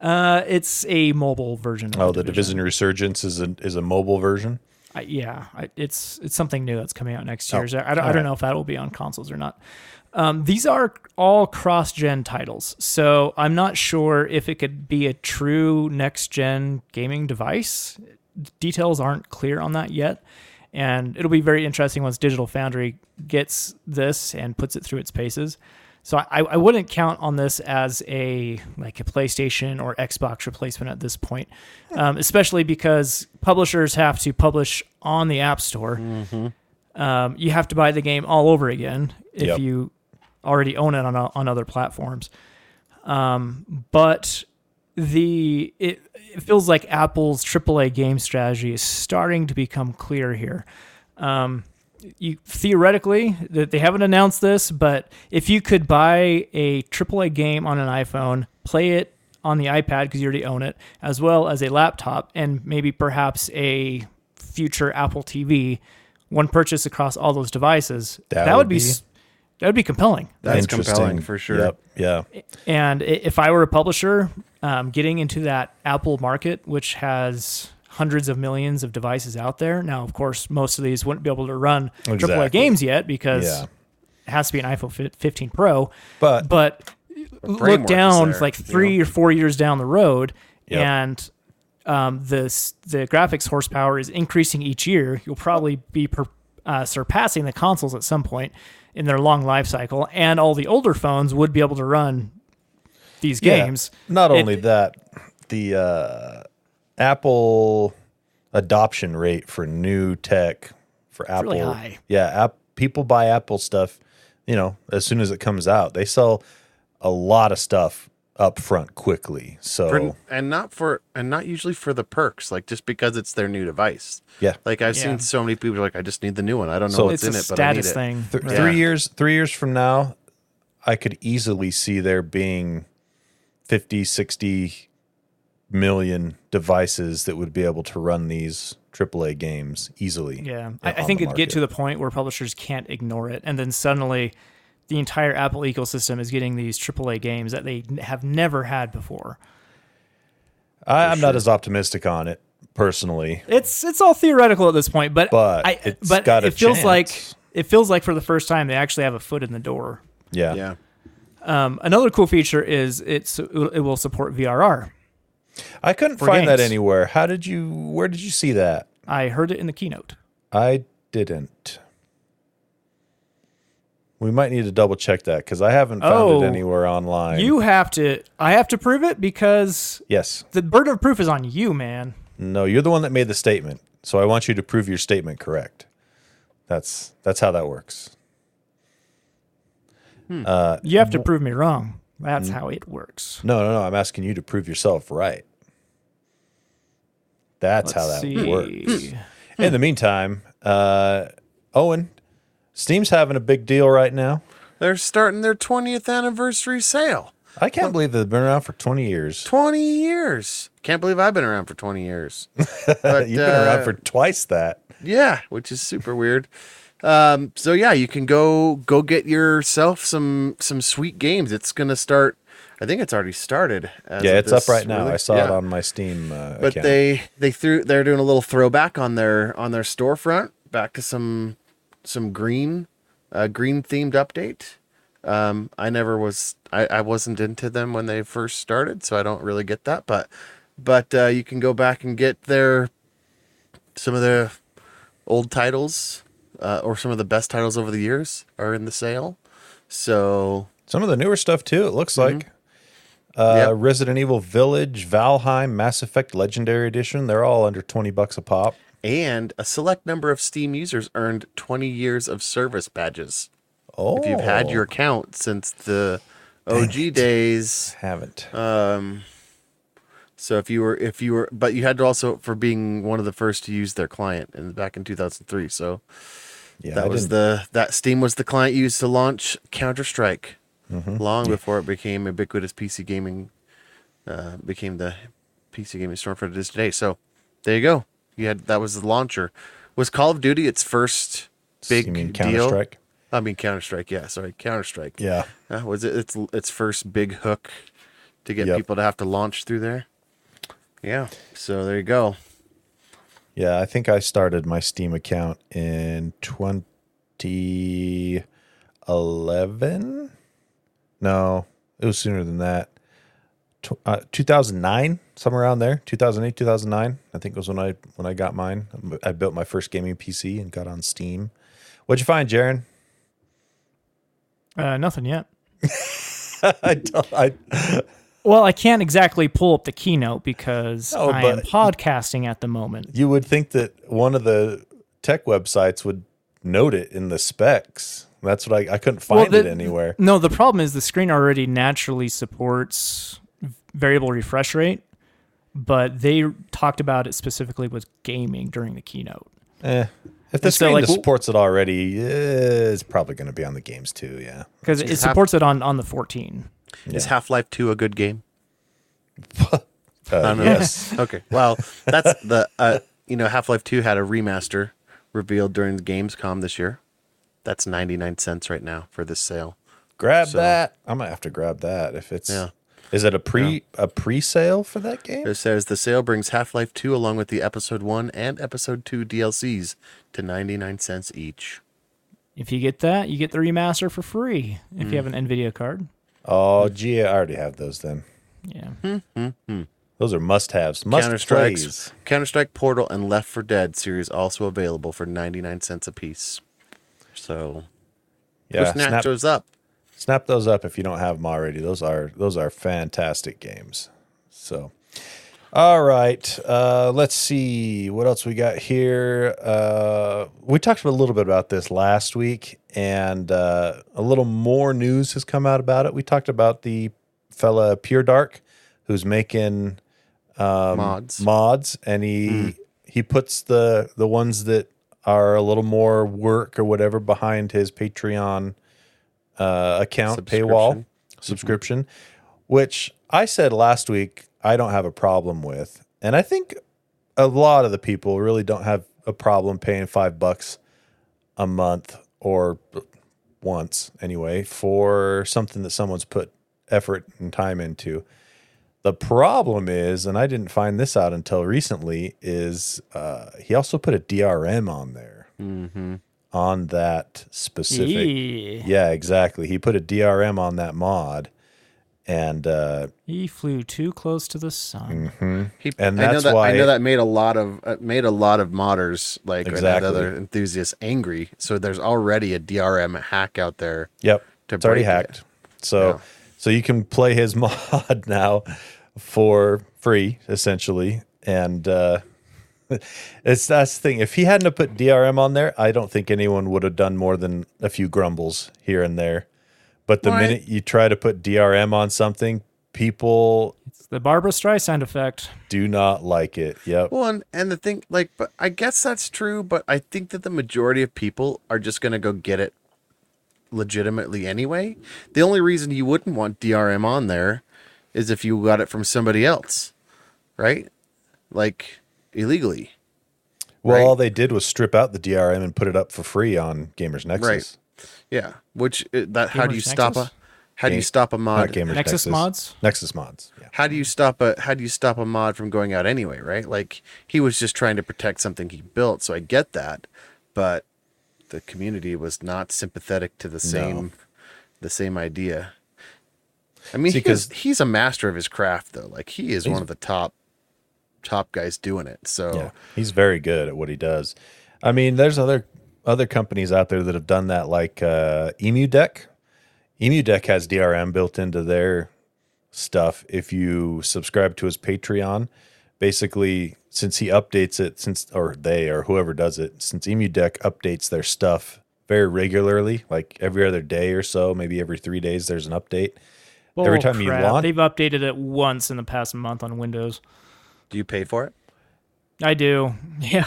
Speaker 3: Uh, it's a mobile version. Of
Speaker 1: Oh, the Division Resurgence is a is a mobile version.
Speaker 3: I, yeah, I, it's it's something new that's coming out next
Speaker 1: Oh,
Speaker 3: year. So I, don't, I don't
Speaker 1: right.
Speaker 3: know if that will be on consoles or not. Um, these are all cross-gen titles, so I'm not sure if it could be a true next-gen gaming device. Details aren't clear on that yet, and it'll be very interesting once Digital Foundry gets this and puts it through its paces. So I, I wouldn't count on this as a like a PlayStation or Xbox replacement at this point, um, especially because publishers have to publish on the App Store. Um, you have to buy the game all over again if
Speaker 1: Yep.
Speaker 3: you already own it on on other platforms. Um, but the it, it feels like Apple's AAA game strategy is starting to become clear here. Um, you theoretically that they haven't announced this, but if you could buy a AAA game on an iPhone, play it on the iPad because you already own it, as well as a laptop and maybe perhaps a future Apple TV, one purchase across all those devices,
Speaker 1: That
Speaker 3: that,
Speaker 1: would
Speaker 3: be,
Speaker 1: be-
Speaker 3: that would be compelling.
Speaker 2: That's compelling for sure.
Speaker 1: Yep. Yeah.
Speaker 3: And if I were a publisher, um, getting into that Apple market, which has hundreds of millions of devices out there. Now, of course, most of these wouldn't be able to run AAA
Speaker 1: Exactly.
Speaker 3: games yet because
Speaker 1: Yeah.
Speaker 3: it has to be an iPhone 15 Pro.
Speaker 1: But
Speaker 3: But look down
Speaker 2: there,
Speaker 3: like
Speaker 2: you
Speaker 3: three
Speaker 2: know?
Speaker 3: or four years down the road,
Speaker 1: Yep.
Speaker 3: and um, the the graphics horsepower is increasing each year. You'll probably be per, uh, surpassing the consoles at some point in their long life cycle, and all the older phones would be able to run these
Speaker 1: Yeah.
Speaker 3: games.
Speaker 1: Not
Speaker 3: It-
Speaker 1: only that, the uh, Apple adoption rate for new tech for Apple,
Speaker 3: really high.
Speaker 1: yeah, app, people buy Apple stuff. You know, as soon as it comes out, they sell a lot of stuff up front quickly. So
Speaker 2: For, and not for and not usually for the perks, like just because it's their new device.
Speaker 1: yeah,
Speaker 2: Like I've
Speaker 3: Yeah.
Speaker 2: seen so many people are like, I just need the new one. I don't know
Speaker 1: So
Speaker 2: what's
Speaker 3: It's a
Speaker 2: in it, but I need
Speaker 3: status
Speaker 2: it.
Speaker 3: thing.
Speaker 1: Th-
Speaker 3: right?
Speaker 1: three years, three years from now, I could easily see there being 50, 60 million devices that would be able to run these AAA games easily.
Speaker 3: Yeah, I, I think it'd get to the point where publishers can't ignore it, and then suddenly the entire Apple ecosystem is getting these AAA games that they have never had before.
Speaker 1: I, I'm not as optimistic on it personally.
Speaker 3: It's it's all theoretical at this point, but
Speaker 1: But
Speaker 3: I,
Speaker 1: it's
Speaker 3: but
Speaker 1: got a
Speaker 3: it feels
Speaker 1: chance.
Speaker 3: like it feels like for the first time they actually have a foot in the door.
Speaker 1: Yeah.
Speaker 2: Yeah.
Speaker 3: Um, another cool feature is it's it will support VRR.
Speaker 1: I couldn't
Speaker 3: For
Speaker 1: find that anywhere. How did you? Where did you see that?
Speaker 3: I heard it in the keynote.
Speaker 1: I didn't. We might need to double check that because I haven't found
Speaker 3: Oh,
Speaker 1: it anywhere online.
Speaker 3: You have to. I have to prove it because
Speaker 1: yes.
Speaker 3: the burden of proof is on you, man.
Speaker 1: No, you're the one that made the statement. So I want you to prove your statement correct. That's that's how that works. Uh,
Speaker 3: You have to prove me wrong. That's how it works.
Speaker 1: no, no, no. I'm asking you to prove yourself right. That's how
Speaker 3: Let's
Speaker 1: that
Speaker 3: see.
Speaker 1: works. In the meantime, uh, Owen, Steam's having a big deal right now.
Speaker 2: They're starting their 20th anniversary sale.
Speaker 1: I can't believe they've been around for 20 years.
Speaker 2: 20 years. Can't believe I've been around for 20 years. But,
Speaker 1: You've been around
Speaker 2: uh,
Speaker 1: for twice that.
Speaker 2: Yeah, which is super weird. Um, so yeah, you can go go get yourself some some sweet games. It's gonna start. I think it's already started. as
Speaker 1: Yeah, it's up right now. I
Speaker 2: release.
Speaker 1: saw it on my Steam uh,
Speaker 2: But
Speaker 1: account.
Speaker 2: they they threw they're doing a little throwback on their on their storefront back to some some green uh, green themed update. Um, I never was I, I wasn't into them when they first started, so I don't really get that. But but uh, you can go back and get their some of their old titles uh, or some of the best titles over the years are in the sale. So
Speaker 1: Some of the newer stuff too. It looks like uh,
Speaker 2: Mm-hmm. Yep.
Speaker 1: Resident Evil Village, Valheim, Mass Effect Legendary Edition. They're all under twenty bucks a pop.
Speaker 2: And a select number of Steam users earned 20 years of service badges.
Speaker 1: Oh,
Speaker 2: if you've had your account since the OG days.
Speaker 1: haven't.
Speaker 2: Um, so if you were, if you were, but you had to also for being one of the first to use their client in back in 2003. So
Speaker 1: yeah,
Speaker 2: that
Speaker 1: I
Speaker 2: was
Speaker 1: didn't-
Speaker 2: the that Steam was the client used to launch Counter Strike
Speaker 1: Mm-hmm.
Speaker 2: long before it became ubiquitous PC gaming. Uh, became the PC gaming storefront it is today. So there you go. You had that was the launcher. Was Call of Duty its first big
Speaker 1: You mean
Speaker 2: deal?
Speaker 1: Counter-Strike?
Speaker 2: I mean Counter Strike. Yeah, sorry, Counter Strike.
Speaker 1: Yeah,
Speaker 2: Uh, was it its its first big hook to get
Speaker 1: Yep.
Speaker 2: people to have to launch through there? Yeah. So there you go.
Speaker 1: yeah. I think I started my Steam account in twenty eleven. No, it was sooner than that. Uh, 2009, somewhere around there. 2008, 2009. I think it was when I when I got mine. I built my first gaming PC and got on Steam. What'd you find, Jaron?
Speaker 3: Uh, nothing yet.
Speaker 1: I, don't, I
Speaker 3: Well, I can't exactly pull up the keynote because
Speaker 1: No,
Speaker 3: I am podcasting at the moment.
Speaker 1: you would think that one of the tech websites would note it in the specs. That's what I I couldn't
Speaker 3: Well,
Speaker 1: find
Speaker 3: the-
Speaker 1: it anywhere.
Speaker 3: No, the problem is the screen already naturally supports variable refresh rate, but they talked about it specifically with gaming during the keynote.
Speaker 1: Eh. If the
Speaker 3: And so,
Speaker 1: screen
Speaker 3: like,
Speaker 1: supports it already, eh, it's probably going to be on the games too. Yeah.
Speaker 3: Because it
Speaker 2: half-
Speaker 3: supports it on, on the 14.
Speaker 2: Is Half Life Two a good game?
Speaker 1: Uh, yes.
Speaker 2: Okay. Well, that's the uh, you know Half Life Two had a remaster revealed during the Gamescom this year. That's ninety nine cents right now for this sale.
Speaker 1: grab
Speaker 2: So-
Speaker 1: that. I might have to grab that if it's.
Speaker 2: Yeah.
Speaker 1: Is it a pre a pre sale for that game?
Speaker 2: It says the sale brings Half Life Two along with the Episode One and Episode Two DLCs to ninety nine cents each.
Speaker 3: If you get that, you get the remaster for free if you mm. have an NVIDIA card.
Speaker 1: Oh, gee, I already have those. Then
Speaker 3: Yeah. Hmm, hmm, hmm.
Speaker 1: those are must haves. Must
Speaker 2: Counter
Speaker 1: plays.
Speaker 2: Strikes, Counter Strike Portal, and Left 4 Dead series also available for ninety nine cents a piece. So
Speaker 1: Yeah.
Speaker 2: go snatch
Speaker 1: Snap,
Speaker 2: those up.
Speaker 1: Snap those up if you don't have them already. Those are those are fantastic games. So. All right. Uh, let's see what else we got here. Uh, we talked a little bit about this last week, and uh, a little more news has come out about it. We talked about the fella Pure Dark, who's making um,
Speaker 2: Mods.
Speaker 1: mods, and he he puts the the ones that are a little more work or whatever behind his Patreon uh, account paywall
Speaker 2: Subscription.
Speaker 1: subscription, which I said last week I don't have a problem with, and I think a lot of the people really don't have a problem paying five bucks a month or once anyway for something that someone's put effort and time into. The problem is, and I didn't find this out until recently, is uh, he also put a DRM on there.
Speaker 2: Mm-hmm.
Speaker 1: On that specific.
Speaker 3: He,
Speaker 1: Yeah, exactly. He put a DRM on that mod, and uh,
Speaker 3: he flew too close to the sun.
Speaker 2: He,
Speaker 1: And
Speaker 2: I know
Speaker 1: that's
Speaker 2: that,
Speaker 1: why-
Speaker 2: I know that made a lot of uh, made a lot of modders like
Speaker 1: Exactly.
Speaker 2: other enthusiasts angry. So there's already a DRM hack out there.
Speaker 1: Yep,
Speaker 2: to
Speaker 1: it's already
Speaker 2: break it.
Speaker 1: hacked. So,
Speaker 2: Yeah.
Speaker 1: so you can play his mod now for free, essentially, and uh, it's that's the thing. If he hadn't have put DRM on there, I don't think anyone would have done more than a few grumbles here and there. But the
Speaker 2: Right.
Speaker 1: minute you try to put DRM on something, people
Speaker 3: It's the Barbra Streisand effect.
Speaker 1: do not like it. Yep.
Speaker 2: Well, and, and the thing, like, but I guess that's true. But I think that the majority of people are just gonna go get it legitimately anyway. The only reason you wouldn't want DRM on there is if you got it from somebody else, right? Like illegally.
Speaker 1: Well,
Speaker 2: right.
Speaker 1: all they did was strip out the DRM and put it up for free on Gamers Nexus.
Speaker 2: Right. Yeah. Which uh, that how do you
Speaker 3: Gamers
Speaker 2: stop a how do you stop a
Speaker 1: Not
Speaker 2: mod?
Speaker 1: Gamers
Speaker 3: Nexus
Speaker 1: Nexus
Speaker 3: mods?
Speaker 1: Nexus mods. Yeah.
Speaker 2: How do you stop a how do you stop a mod from going out anyway, right? Like he was just trying to protect something he built, so I get that, but the community was not sympathetic to the same the same idea. I mean,
Speaker 1: See,
Speaker 2: he is,
Speaker 1: 'cause-
Speaker 2: he's a master of his craft though. Like he is one of the top top guys doing it. So
Speaker 1: Yeah, he's very good at what he does. I mean, there's other other companies out there that have done that, like uh, Emu Deck. Emu Deck has DRM built into their stuff. If you subscribe to his Patreon, basically, since he updates it, since or they or whoever does it, since Emu Deck updates their stuff very regularly, like every other day or so, maybe every three days, there's an update. Every
Speaker 3: Bull
Speaker 1: time you launch-
Speaker 3: they've updated it once in the past month on Windows.
Speaker 2: Do you pay for it?
Speaker 3: I do. Yeah.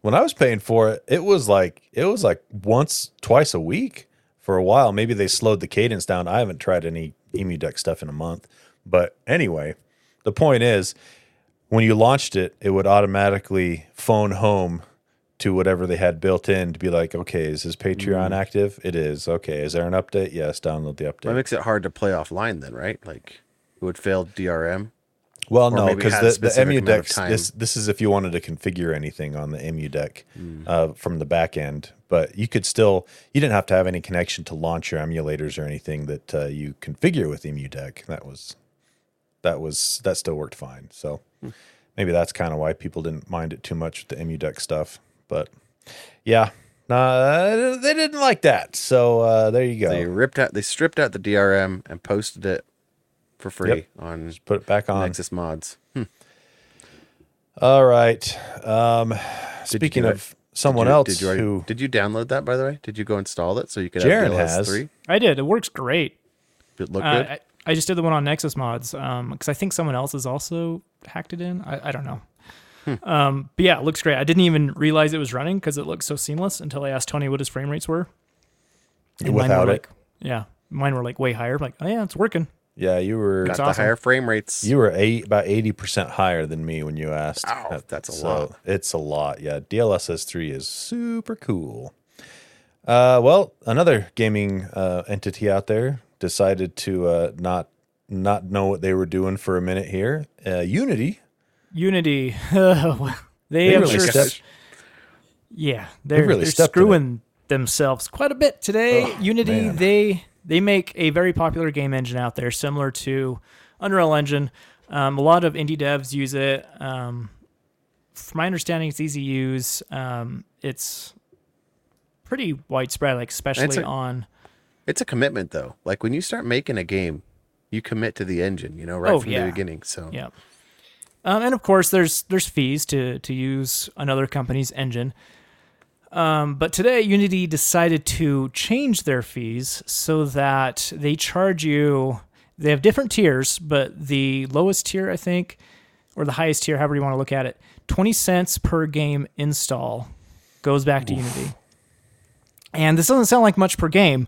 Speaker 1: when I was paying for it, it was like it was like once, twice a week for a while. Maybe they slowed the cadence down. I haven't tried any Emu Deck stuff in a month. But anyway, the point is when you launched it, it would automatically phone home to whatever they had built in to be like, okay, is his Patreon mm-hmm. active? It is. Okay. Is there an update? Yes, download the update.
Speaker 2: That makes it hard to play offline then, right? Like it would fail DRM.
Speaker 1: Well,
Speaker 2: Or
Speaker 1: no, because the, the Emu deck. This this is if you wanted to configure anything on the Emu deck
Speaker 2: Hmm.
Speaker 1: uh, from the back end, but you could still you didn't have to have any connection to launch your emulators or anything that uh, you configure with Emu deck. That was that was that still worked fine. So
Speaker 2: Hmm.
Speaker 1: maybe that's kind of why people didn't mind it too much with the Emu deck stuff. But yeah, nah, they didn't like that. So uh, there you go.
Speaker 2: They ripped out they stripped out the DRM and posted it for free
Speaker 1: Yep.
Speaker 2: on
Speaker 1: Put it back on.
Speaker 2: Nexus mods. Hmm.
Speaker 1: All right. Um, speaking
Speaker 2: do it?
Speaker 1: of someone
Speaker 2: Did you-
Speaker 1: else
Speaker 2: Did you, already,
Speaker 1: who
Speaker 2: did you download that by the way? Did you go install it so you could
Speaker 1: Jaron
Speaker 2: have DLSS
Speaker 1: has.
Speaker 2: three?
Speaker 3: I did. It works great.
Speaker 2: Did it look
Speaker 3: Uh,
Speaker 2: good?
Speaker 3: I, I just did the one on Nexus mods because I think someone else has also hacked it in. I, I don't know.
Speaker 2: Hmm.
Speaker 3: Um, but yeah, it looks great. I didn't even realize it was running because it looked so seamless until I asked Tony what his frame rates were. And mine
Speaker 1: without
Speaker 3: were
Speaker 1: it.
Speaker 3: like, yeah, mine were like way higher. I'm like, oh yeah, it's working.
Speaker 1: Yeah, you were
Speaker 2: Got
Speaker 3: It's
Speaker 2: the higher frame rates.
Speaker 1: you were eight, about eighty percent higher than me when you asked.
Speaker 2: Ow,
Speaker 1: Uh,
Speaker 2: that's a
Speaker 1: so
Speaker 2: lot.
Speaker 1: It's a lot. Yeah, DLSS three is super cool. Uh, well, another gaming uh, entity out there decided to uh, not not know what they were doing for a minute here. Uh, Unity.
Speaker 3: Unity, they,
Speaker 1: They
Speaker 3: have
Speaker 1: really
Speaker 3: sure.
Speaker 1: stepped-
Speaker 3: yeah, they're,
Speaker 1: really
Speaker 3: they're
Speaker 1: stepped in it.
Speaker 3: screwing themselves quite a bit today.
Speaker 1: Oh,
Speaker 3: Unity,
Speaker 1: man.
Speaker 3: they they make a very popular game engine out there, similar to Unreal Engine. Um, a lot of indie devs use it. Um, from my understanding, it's easy to use. Um, it's pretty widespread, like especially
Speaker 2: a-
Speaker 3: on.
Speaker 2: It's a commitment though. Like when you start making a game, you commit to the engine, you know, right
Speaker 3: Oh,
Speaker 2: from
Speaker 3: yeah.
Speaker 2: the beginning. So
Speaker 3: Yeah. Um, and of course, there's there's fees to to use another company's engine. Um, but today, Unity decided to change their fees so that they charge you. They have different tiers, but the lowest tier, I think, or the highest tier, however you want to look at it, twenty cents per game install goes back to Unity. And this doesn't sound like much per game,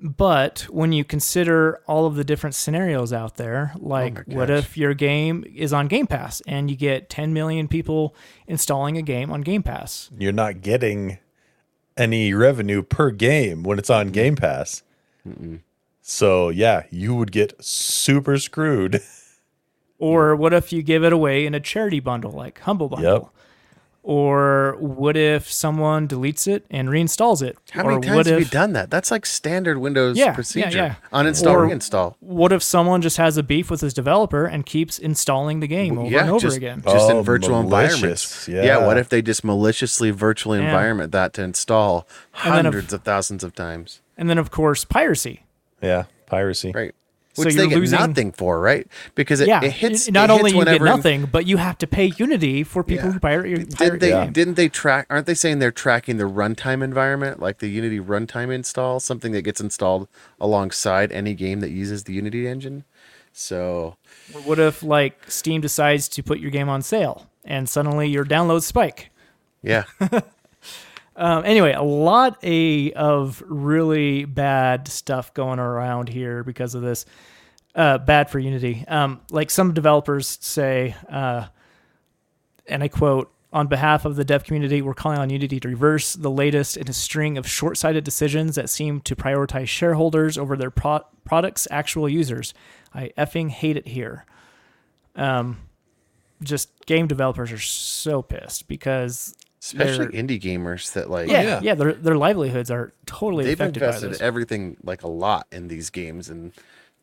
Speaker 3: but when you consider all of the different scenarios out there, like oh
Speaker 2: my
Speaker 3: what if your game is on Game Pass and you get 10 million people installing a game on Game Pass?
Speaker 1: You're not getting any revenue per game when it's on Game Pass. So yeah, you would get super screwed.
Speaker 3: Or what if you give it away in a charity bundle like Humble Bundle?
Speaker 1: Yep.
Speaker 3: Or what if someone deletes it and reinstalls it?
Speaker 2: How
Speaker 3: or
Speaker 2: many times
Speaker 3: what
Speaker 2: have
Speaker 3: if,
Speaker 2: you done that? That's like standard Windows
Speaker 3: Yeah, yeah,
Speaker 2: procedure.
Speaker 3: yeah.
Speaker 2: Uninstall,
Speaker 3: Or-
Speaker 2: reinstall.
Speaker 3: What if someone just has a beef with his developer and keeps installing the game over
Speaker 2: yeah,
Speaker 3: and over
Speaker 2: just,
Speaker 3: again?
Speaker 2: Just
Speaker 1: Oh,
Speaker 2: in virtual
Speaker 1: malicious,
Speaker 2: environments.
Speaker 1: yeah.
Speaker 2: What if they just maliciously virtually
Speaker 3: Yeah.
Speaker 2: environment that to install
Speaker 3: And then if-
Speaker 2: hundreds of thousands of times?
Speaker 3: And then, of course, piracy.
Speaker 1: Yeah, piracy.
Speaker 2: Right.
Speaker 3: So
Speaker 2: Which they
Speaker 3: you're
Speaker 2: get
Speaker 3: losing-
Speaker 2: nothing for, right? Because it,
Speaker 3: yeah,
Speaker 2: it hits.
Speaker 3: not
Speaker 2: it hits
Speaker 3: only you get nothing, but you have to pay Unity for people
Speaker 2: Yeah.
Speaker 3: who pirate your pirate
Speaker 2: Did they
Speaker 3: your game.
Speaker 2: didn't they track aren't they saying they're tracking the runtime environment like the Unity runtime install something that gets installed alongside any game that uses the Unity engine so
Speaker 3: What if like Steam decides to put your game on sale and suddenly your downloads spike?
Speaker 2: yeah
Speaker 3: Um, anyway, a lot a, of really bad stuff going around here because of this. Uh, bad for Unity. Um, like some developers say, uh, and I quote, on behalf of the dev community, we're calling on Unity to reverse the latest in a string of short sighted decisions that seem to prioritize shareholders over their pro- product's actual users. I effing hate it here. Um, just game developers are so pissed because
Speaker 2: especially
Speaker 3: they're-
Speaker 2: indie gamers that like
Speaker 3: yeah,
Speaker 1: yeah.
Speaker 3: yeah, their their livelihoods are totally
Speaker 2: they've
Speaker 3: affected by
Speaker 2: invested
Speaker 3: this.
Speaker 2: everything like a lot in these games and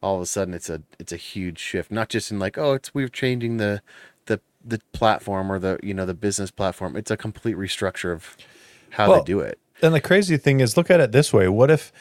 Speaker 2: all of a sudden it's a it's a huge shift not just in like oh it's we're changing the the the platform or the you know the business platform it's a complete restructure of how
Speaker 1: Well,
Speaker 2: they do it
Speaker 1: And the crazy thing is, look at it this way: what if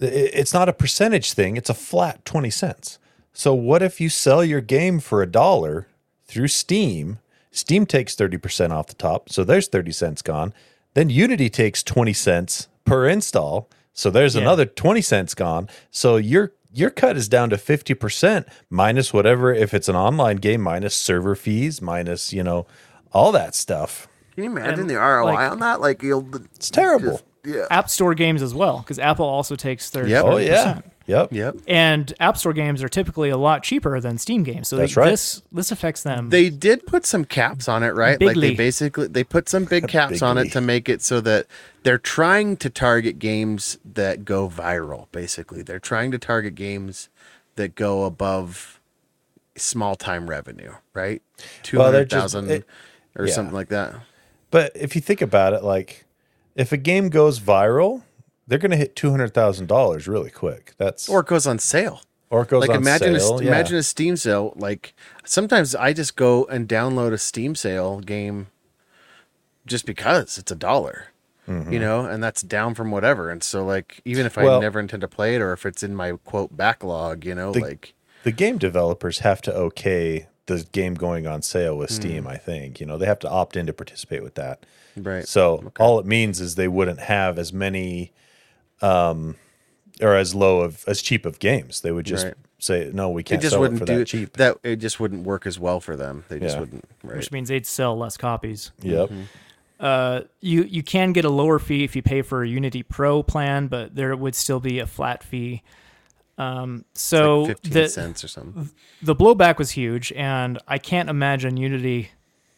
Speaker 1: it's not a percentage thing? It's a flat twenty cents. So what if you sell your game for a dollar through Steam? Steam takes thirty percent off the top, so there's thirty cents gone. Then Unity takes twenty cents per install, so there's
Speaker 3: Yeah.
Speaker 1: another twenty cents gone. So your your cut is down to fifty percent minus whatever. If it's an online game, minus server fees, minus you know all that stuff.
Speaker 2: can you imagine
Speaker 3: And,
Speaker 2: the ROI
Speaker 3: like-
Speaker 2: on that like you'll
Speaker 1: It's terrible.
Speaker 2: yeah
Speaker 3: App Store games as well, because Apple also takes their
Speaker 2: Yep.
Speaker 1: Oh
Speaker 3: 30%.
Speaker 1: yeah, yep.
Speaker 2: yep
Speaker 3: And App Store games are typically a lot cheaper than Steam games, so
Speaker 1: That's
Speaker 3: they,
Speaker 1: right.
Speaker 3: this this affects them.
Speaker 2: They did put some caps on it, right? Like they basically they put some big caps on it to make it so that they're trying to target games that go viral. Basically, they're trying to target games that go above small time revenue, right? Two
Speaker 1: Well, they're
Speaker 2: hundred
Speaker 1: just-
Speaker 2: thousand
Speaker 1: it-
Speaker 2: or
Speaker 1: yeah.
Speaker 2: something like that.
Speaker 1: But if you think about it, like if a game goes viral, they're going to hit two hundred thousand dollars really quick. That's
Speaker 2: Or it goes on sale.
Speaker 1: or it goes
Speaker 2: like
Speaker 1: on
Speaker 2: imagine
Speaker 1: sale.
Speaker 2: a
Speaker 1: yeah.
Speaker 2: imagine a Steam sale. Like sometimes I just go and download a Steam sale game just because it's a dollar. You know, and that's down from whatever. And so like even if I
Speaker 1: Mm-hmm. Well-
Speaker 2: never intend to play it or if it's in my quote backlog, you know,
Speaker 1: The-
Speaker 2: like
Speaker 1: the game developers have to okay the game going on sale with Steam. I think you know they have to opt in to participate with that.
Speaker 2: right.
Speaker 1: So all it means is they wouldn't have as many, um, or as low of as cheap of games. They would just
Speaker 2: Right.
Speaker 1: say no, we can't
Speaker 2: just
Speaker 1: sell it
Speaker 2: wouldn't
Speaker 1: for
Speaker 2: do
Speaker 1: that cheap.
Speaker 2: that it just wouldn't work as well for them. They just
Speaker 1: Yeah.
Speaker 2: wouldn't right.
Speaker 3: which means they'd sell less copies.
Speaker 1: Yep.
Speaker 3: Uh, you you can get a lower fee if you pay for a Unity Pro plan, but there would still be a flat fee. Um, so
Speaker 2: like 15
Speaker 3: the
Speaker 2: cents or something.
Speaker 3: the blowback was huge, and I can't imagine Unity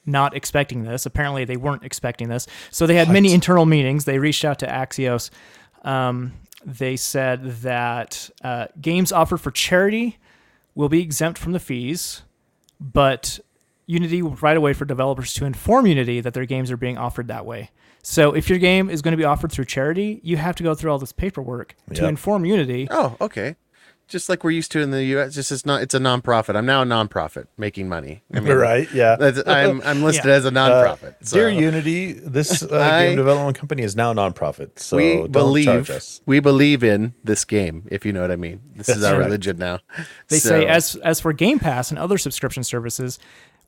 Speaker 3: not expecting this. Apparently, they weren't expecting this. So they had many internal meetings. They reached out to Axios. Um, they said that uh, games offered for charity will be exempt from the fees, but Unity will right away for developers to inform Unity that their games are being offered that way. So if your game is going to be offered through charity, you have to go through all this paperwork to inform Unity.
Speaker 2: Oh, okay. Just like we're used to in the US, just it's not it's a nonprofit. I'm now a nonprofit making money. I mean,
Speaker 1: right? Yeah.
Speaker 2: I'm I'm listed
Speaker 3: Yeah.
Speaker 2: as a nonprofit. so.
Speaker 1: Dear Unity, this uh,
Speaker 2: I-
Speaker 1: game development company is now nonprofit, so
Speaker 2: we
Speaker 1: don't
Speaker 2: believe
Speaker 1: charge us.
Speaker 2: we believe in this game if you know what i mean this is our
Speaker 1: right.
Speaker 2: religion now
Speaker 3: They
Speaker 2: So-
Speaker 3: say as as for Game Pass and other subscription services,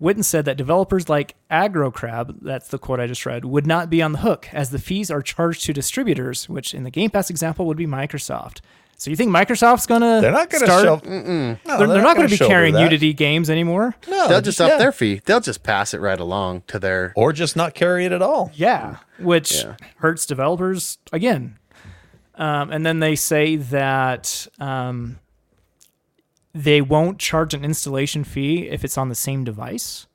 Speaker 3: Whitten said that developers like Aggro Crab, that's the quote I just read, would not be on the hook as the fees are charged to distributors, which in the Game Pass example would be Microsoft. So you think Microsoft's gonna
Speaker 1: They're not going to
Speaker 3: start?
Speaker 1: show. No,
Speaker 3: they're, they're not
Speaker 1: gonna
Speaker 3: going to be carrying
Speaker 1: that.
Speaker 3: Unity games anymore.
Speaker 1: No,
Speaker 2: they'll just up
Speaker 1: yeah.
Speaker 2: their fee they'll just pass it right along to their
Speaker 1: or just not carry it at all.
Speaker 3: Yeah, which
Speaker 2: Yeah.
Speaker 3: hurts developers again. Um, and then they say that um, they won't charge an installation fee if it's on the same device.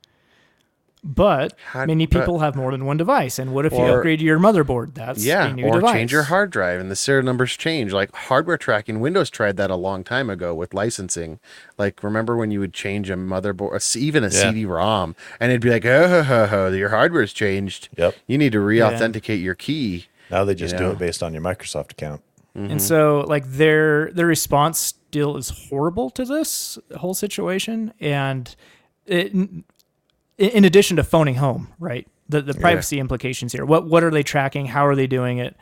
Speaker 3: But
Speaker 2: How-
Speaker 3: many
Speaker 2: but-
Speaker 3: people have more than one device. And what if you upgrade your motherboard? That's
Speaker 2: Yeah,
Speaker 3: a new
Speaker 2: or
Speaker 3: device.
Speaker 2: change your hard drive and the serial numbers change. Like hardware tracking, Windows tried that a long time ago with licensing. Like remember when you would change a motherboard, even a
Speaker 1: Yeah.
Speaker 2: CD-ROM, and it'd be like, oh, ho, ho, ho, your hardware's changed.
Speaker 1: Yep.
Speaker 2: You need to re-authenticate your key.
Speaker 1: Now they just do
Speaker 2: know.
Speaker 1: it based on your Microsoft account.
Speaker 3: And so like their their response still is horrible to this whole situation and it, in addition to phoning home, right? The the privacy implications here. What what are they tracking? How are they doing it?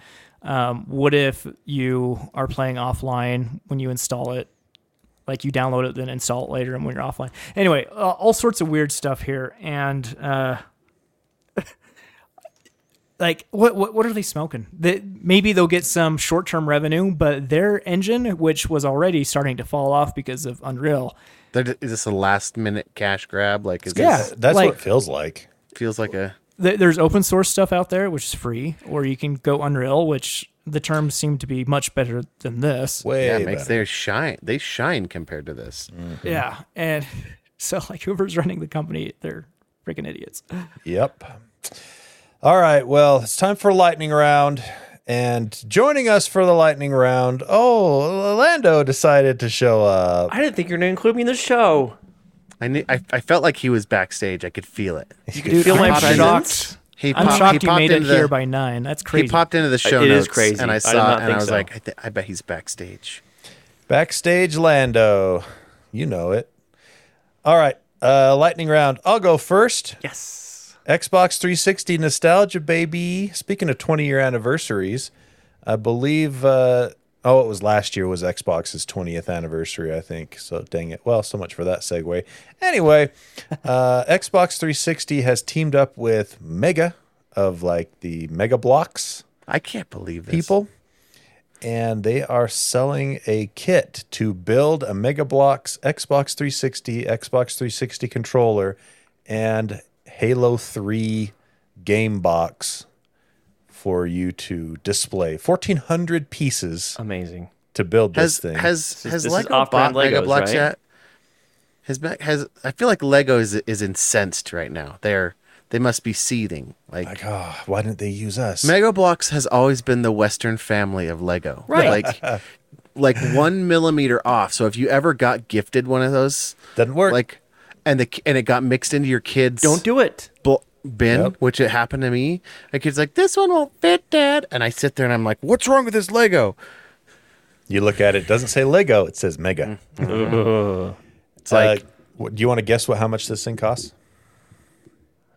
Speaker 3: Um, what if you are playing offline when you install it? Like you download it, then install it later, and when you're offline. Anyway, uh, all sorts of weird stuff here, and uh, like what what what are they smoking? They, maybe they'll get some short term revenue, but their engine, which was already starting to fall off because of Unreal,
Speaker 2: They're- Is this a last-minute cash grab? Like, is
Speaker 3: Yeah.
Speaker 2: this
Speaker 1: That's
Speaker 3: Like-
Speaker 1: what it feels like.
Speaker 2: feels like a
Speaker 3: th- there's open source stuff out there which is free, or you can go Unreal, which the terms seem to be much better than this.
Speaker 1: Way
Speaker 2: yeah, it makes
Speaker 1: better.
Speaker 2: their shine. They shine compared to this. Mm-hmm.
Speaker 3: Yeah, and so like whoever's running the company, they're freaking idiots.
Speaker 1: Yep. All right. Well, it's time for lightning round. And joining us for the lightning round, oh, Lando decided to show up.
Speaker 4: I didn't think you were going to include me in the show.
Speaker 2: I, knew, I I felt like he was backstage. I could feel it.
Speaker 4: You could feel my
Speaker 2: I'm
Speaker 4: presence.
Speaker 3: shocked.
Speaker 2: He
Speaker 3: I'm
Speaker 2: popped-
Speaker 3: shocked
Speaker 2: he
Speaker 3: you made it
Speaker 2: the-
Speaker 3: here by nine. That's crazy.
Speaker 2: He popped into the show
Speaker 4: It is
Speaker 2: notes,
Speaker 4: crazy.
Speaker 2: and
Speaker 4: I
Speaker 2: I saw
Speaker 4: not
Speaker 2: it, and I was
Speaker 4: so.
Speaker 2: like, I, th- I bet he's backstage.
Speaker 1: Backstage Lando. You know it. All right. Uh, lightning round. I'll go first.
Speaker 4: Yes.
Speaker 1: Xbox 360 nostalgia, baby. Speaking of 20 year anniversaries, I believe, uh, oh, it was last year was Xbox's 20th anniversary, I think. So dang it. Well, so much for that segue. Anyway, uh, Xbox 360 has teamed up with Mega of like the Mega Bloks
Speaker 2: I can't believe this.
Speaker 1: people. And they are selling a kit to build a Mega Bloks Xbox 360, Xbox 360 controller, and Halo 3 game box for you to display. 1,400 pieces
Speaker 4: Amazing.
Speaker 1: to build this
Speaker 2: has
Speaker 1: thing.
Speaker 2: has
Speaker 4: This
Speaker 2: has
Speaker 4: this is
Speaker 2: Lego
Speaker 4: off-brand
Speaker 2: bought Mega Bloks
Speaker 4: right?
Speaker 2: yet? Has has I feel like Lego is is incensed right now. They're they must be seething. Like,
Speaker 1: like, oh, why didn't they use us?
Speaker 2: Mega Blocks has always been the Western family of Lego.
Speaker 4: Right.
Speaker 2: Like like one millimeter off. So if you ever got gifted one of those,
Speaker 1: Doesn't work.
Speaker 2: like, and the and it got mixed into your kids'
Speaker 4: Don't do it.
Speaker 2: bu- bin,
Speaker 1: Yep.
Speaker 2: which it happened to me. A kid's like, "This one won't fit, Dad," and I sit there and I'm like, "What's wrong with this Lego?"
Speaker 1: you look at it, it doesn't say Lego, it says Mega.
Speaker 2: It's like
Speaker 1: Uh, what- do you want to guess what how much this thing costs?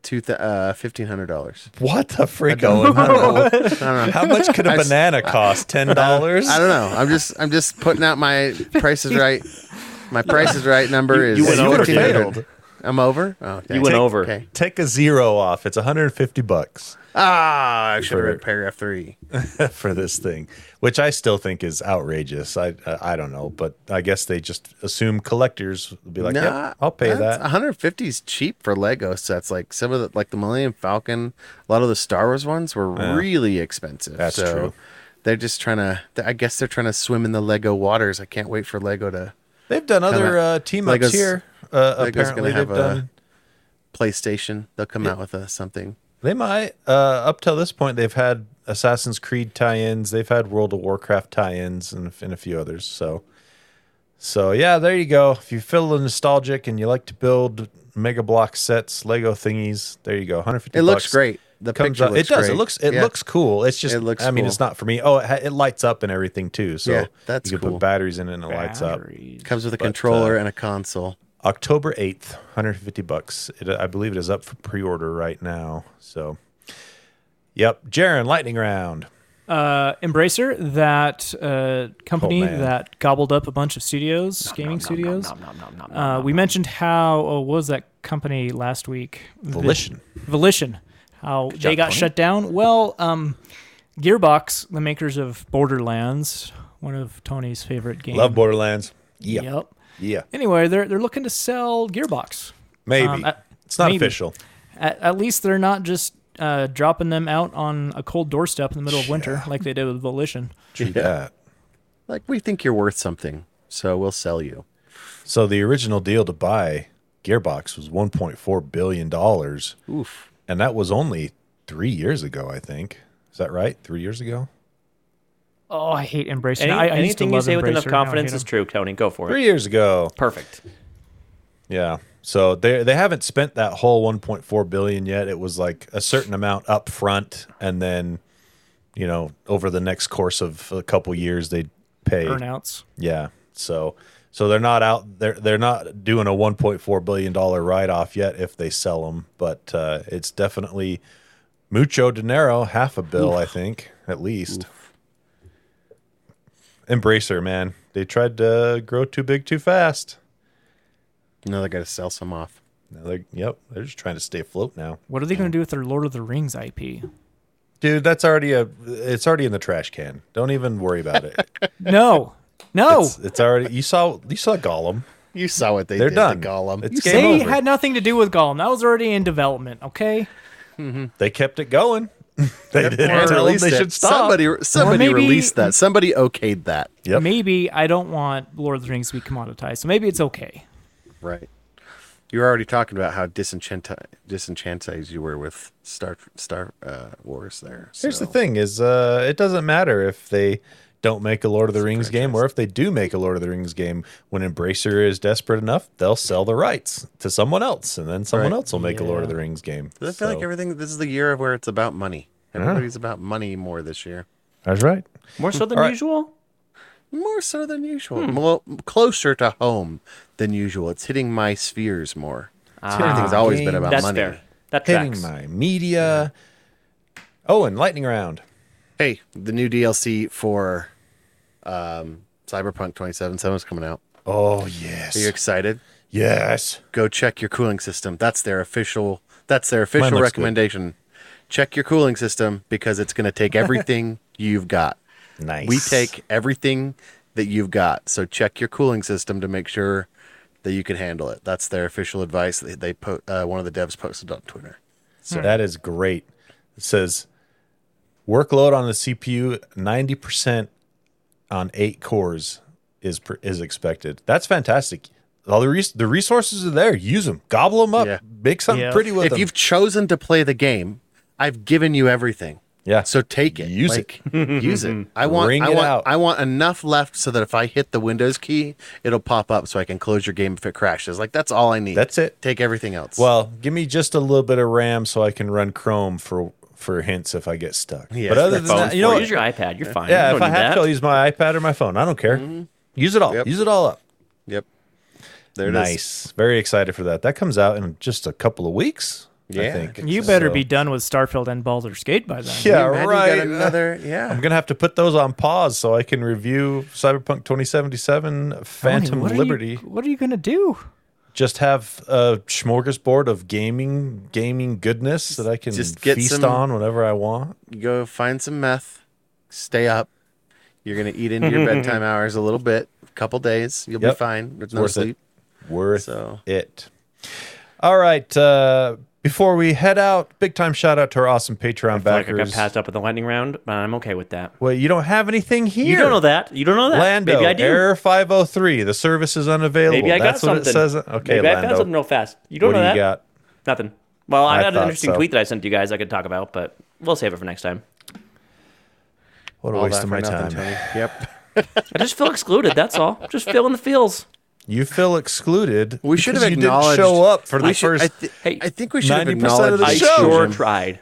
Speaker 2: two th- uh, fifteen hundred dollars.
Speaker 1: What the frick, Owen? I don't know.
Speaker 2: I don't know.
Speaker 1: How much could a banana cost? Ten dollars?
Speaker 2: I don't know. I'm just I'm just putting out my prices Right. My Price is Right number is
Speaker 4: you went
Speaker 1: You have
Speaker 2: 1500.
Speaker 1: failed.
Speaker 2: I'm over. Oh, okay.
Speaker 4: You went
Speaker 1: Take-
Speaker 4: over.
Speaker 2: Okay.
Speaker 1: Take a zero off. It's 150 bucks
Speaker 2: Ah, I should have read paragraph three.
Speaker 1: for this thing, which I still think is outrageous. I I, I don't know, but I guess they just assume collectors will be like, "Yep, I'll pay
Speaker 2: that's-
Speaker 1: that."
Speaker 2: 150 is cheap for Lego sets. Like some of the like the Millennium Falcon, a lot of the Star Wars ones were really expensive.
Speaker 1: That's
Speaker 2: so
Speaker 1: true.
Speaker 2: They're just trying to. I guess they're trying to swim in the Lego waters. I can't wait for Lego to
Speaker 1: They've done other
Speaker 2: Kinda-
Speaker 1: uh, team ups
Speaker 2: Lego's-
Speaker 1: here. Uh, apparently, they've
Speaker 2: a-
Speaker 1: done.
Speaker 2: PlayStation. They'll come out with a something.
Speaker 1: They might. Uh, up till this point, they've had Assassin's Creed tie-ins. They've had World of Warcraft tie-ins, and, and a few others. So, so yeah, there you go. If you feel nostalgic and you like to build Mega Blok sets, Lego thingies, there you go. 150.
Speaker 2: It looks
Speaker 1: bucks.
Speaker 2: great. The
Speaker 1: Comes
Speaker 2: picture
Speaker 1: out-
Speaker 2: looks
Speaker 1: it does.
Speaker 2: great.
Speaker 1: It looks. It
Speaker 2: Yeah.
Speaker 1: looks cool. It's just.
Speaker 2: It looks
Speaker 1: I mean,
Speaker 2: cool.
Speaker 1: it's not for me. Oh, it, ha- it lights up and everything too. So
Speaker 2: Yeah, that's
Speaker 1: you can
Speaker 2: cool.
Speaker 1: put batteries in it and it lights up.
Speaker 3: Batteries.
Speaker 2: comes with a
Speaker 1: but,
Speaker 2: controller
Speaker 1: uh,
Speaker 2: and a console.
Speaker 1: October 8th, 150 bucks. It, I believe it is up for pre-order right now. So, yep. Jaron, lightning round.
Speaker 3: Uh, Embracer, that uh, company
Speaker 1: Oh,
Speaker 3: that gobbled up a bunch of studios, gaming studios. Uh, we mentioned how oh, what was that company last week?
Speaker 1: Volition.
Speaker 3: Volition. How they
Speaker 1: job,
Speaker 3: got
Speaker 1: Tony.
Speaker 3: shut down. Well, um, Gearbox, the makers of Borderlands, one of Tony's favorite games.
Speaker 1: Love Borderlands. Yeah.
Speaker 3: Yep.
Speaker 1: Yeah.
Speaker 3: Anyway, they're they're looking to sell Gearbox.
Speaker 1: Maybe.
Speaker 3: Um, uh,
Speaker 1: it's not
Speaker 3: maybe.
Speaker 1: official.
Speaker 3: At, at least they're not just uh, dropping them out on a cold doorstep in the middle of winter like they did with Volition.
Speaker 1: True
Speaker 2: Yeah.
Speaker 1: that.
Speaker 2: Like we think you're worth something, so we'll sell you.
Speaker 1: So the original deal to buy Gearbox was 1.4 billion dollars,
Speaker 2: Oof.
Speaker 1: And that was only three years ago. I think is that right? Three years ago.
Speaker 3: Oh, I hate Embracer.
Speaker 4: Any,
Speaker 3: I, I used to
Speaker 4: anything you
Speaker 3: love
Speaker 4: say with enough
Speaker 3: Embracer, now I
Speaker 4: confidence is true, Tony. Go for it.
Speaker 1: Three years ago.
Speaker 4: Perfect.
Speaker 1: Yeah. So they they haven't spent that whole 1.4 billion yet. It was like a certain amount up front, and then, you know, over the next course of a couple years, they'd pay.
Speaker 3: Earnouts.
Speaker 1: Yeah. So so they're not out. They're they're not doing a 1.4 billion dollar write off yet if they sell them, but uh, it's definitely mucho dinero, half a bill, I think, at least. Embracer, man, they tried to grow too big too fast.
Speaker 2: Now they got to sell some off.
Speaker 1: Now they're, yep, they're just trying to stay afloat now.
Speaker 3: What are they going to do with their Lord of the Rings IP?
Speaker 1: Dude, that's already a it's already in the trash can. Don't even worry about it.
Speaker 3: No, no.
Speaker 1: It's, it's already you saw you saw Gollum.
Speaker 2: You saw what they
Speaker 1: They're
Speaker 2: did
Speaker 1: done.
Speaker 2: to Gollum.
Speaker 1: It's
Speaker 3: you
Speaker 1: game
Speaker 3: say
Speaker 1: over.
Speaker 3: had nothing to do with Gollum. That was already in development. Okay.
Speaker 1: They kept it going. they didn't
Speaker 2: Or
Speaker 1: tell them
Speaker 2: released
Speaker 1: they
Speaker 2: it.
Speaker 1: should stop.
Speaker 2: Somebody, somebody
Speaker 3: maybe-
Speaker 2: released that. Somebody okayed that.
Speaker 1: Yep.
Speaker 3: Maybe I don't want Lord of the Rings to be commoditized, so maybe it's okay.
Speaker 2: Right. You were already talking about how disenchant- disenchanted you were with Star Star uh, Wars there.
Speaker 1: Here's the thing: is uh, it doesn't matter if they don't make a Lord of the Rings game, or if they do make a Lord of the Rings game. When Embracer is desperate enough, they'll sell the rights to someone else, and then someone
Speaker 2: Right.
Speaker 1: else will make a Lord of the Rings game.
Speaker 2: I feel like everything. This is the year of where it's about money. Everybody's about money more this year.
Speaker 1: that's right.
Speaker 4: More so than
Speaker 1: All right.
Speaker 4: usual.
Speaker 2: More so than usual. Hmm. Well, closer to home than usual. It's hitting my spheres more. Ah. Everything's always been about
Speaker 4: That's
Speaker 2: money.
Speaker 4: fair. That
Speaker 1: Hitting my media. Oh, and lightning round.
Speaker 2: Hey, the new DLC for um, Cyberpunk 2077 is coming out.
Speaker 1: Oh yes,
Speaker 2: Are you excited?
Speaker 1: yes.
Speaker 2: Go check your cooling system. That's their official. That's their official
Speaker 1: looks good.
Speaker 2: recommendation. Check your cooling system because it's going to take everything you've got.
Speaker 1: Nice.
Speaker 2: We take everything that you've got. So check your cooling system to make sure that you can handle it. That's their official advice. They, they po- uh, one of the devs posted on Twitter.
Speaker 1: So that is great. It says workload on the CPU ninety percent on eight cores is pr- is expected. That's fantastic. All the res- the resources are there. Use them. Gobble them up.
Speaker 2: Yeah.
Speaker 1: Make something
Speaker 3: Yeah.
Speaker 1: pretty with
Speaker 2: if
Speaker 1: them.
Speaker 2: you've chosen to play the game, I've given you everything.
Speaker 1: yeah.
Speaker 2: So take it.
Speaker 1: Use
Speaker 2: it. use it. I want
Speaker 1: Bring
Speaker 2: I
Speaker 1: it
Speaker 2: want
Speaker 1: out.
Speaker 2: I want enough left so that if I hit the Windows key, it'll pop up so I can close your game if it crashes. Like that's all I need.
Speaker 1: That's it.
Speaker 2: Take everything else.
Speaker 1: Well, give me just a little bit of RAM so I can run Chrome for for hints if I get stuck.
Speaker 2: Yeah,
Speaker 1: but other than that, you know,
Speaker 4: Or use your iPad. You're fine.
Speaker 1: yeah,
Speaker 4: You
Speaker 1: if
Speaker 4: don't
Speaker 1: I have
Speaker 4: that.
Speaker 1: to, I'll use my iPad or my phone. I don't care. Mm-hmm. Use it all.
Speaker 2: Yep.
Speaker 1: Use it all up.
Speaker 2: Yep. There it is.
Speaker 1: nice. Very excited for that. That comes out in just a couple of weeks. I
Speaker 2: Yeah.
Speaker 1: think.
Speaker 3: You better
Speaker 1: So-
Speaker 3: be done with Starfield and Baldur's Gate by then.
Speaker 1: Yeah,
Speaker 2: Man, you got
Speaker 1: right.
Speaker 2: another. Yeah.
Speaker 1: I'm gonna have to put those on pause so I can review Cyberpunk 2077
Speaker 3: Tony,
Speaker 1: Phantom
Speaker 3: what are you-
Speaker 1: Liberty.
Speaker 3: what are you gonna do?
Speaker 1: Just have a smorgasbord of gaming gaming goodness that I can
Speaker 2: Just get
Speaker 1: feast
Speaker 2: some-
Speaker 1: on whenever I want.
Speaker 2: You go find some meth. Stay up. You're gonna eat into your bedtime hours a little bit. A couple days. You'll be fine. There's no
Speaker 1: worth it.
Speaker 2: sleep.
Speaker 1: Worth
Speaker 2: So-
Speaker 1: it. All right. Uh, before we head out, big time shout out to our awesome Patreon
Speaker 4: I feel like I got passed up with the lightning round, but I'm okay with that.
Speaker 1: Well, you don't have anything here.
Speaker 4: You don't know that. You don't know that.
Speaker 1: Lando,
Speaker 4: Maybe I do.
Speaker 1: error 503. The service is unavailable.
Speaker 4: Maybe I got
Speaker 1: That's what
Speaker 4: something.
Speaker 1: it says. Okay,
Speaker 4: Maybe I
Speaker 1: Lando.
Speaker 4: found something real fast. You don't
Speaker 1: what
Speaker 4: know
Speaker 1: do
Speaker 4: that.
Speaker 1: you got?
Speaker 4: Nothing. Well, I,
Speaker 1: I
Speaker 4: got an interesting
Speaker 1: so.
Speaker 4: tweet that I sent to you guys I could talk about, but we'll save it for next time.
Speaker 1: What a
Speaker 2: All
Speaker 1: waste of my
Speaker 2: nothing,
Speaker 1: time.
Speaker 2: Tony. Yep.
Speaker 4: I just feel excluded. That's all. Just feeling the feels.
Speaker 1: You feel excluded.
Speaker 2: We should
Speaker 1: because
Speaker 2: have
Speaker 1: you
Speaker 2: acknowledged.
Speaker 1: didn't show up for the
Speaker 2: should-
Speaker 1: first.
Speaker 2: I, thi-
Speaker 4: Hey,
Speaker 2: I think we should have
Speaker 1: 90% of
Speaker 2: acknowledged.
Speaker 1: the
Speaker 4: I
Speaker 1: show.
Speaker 4: sure tried.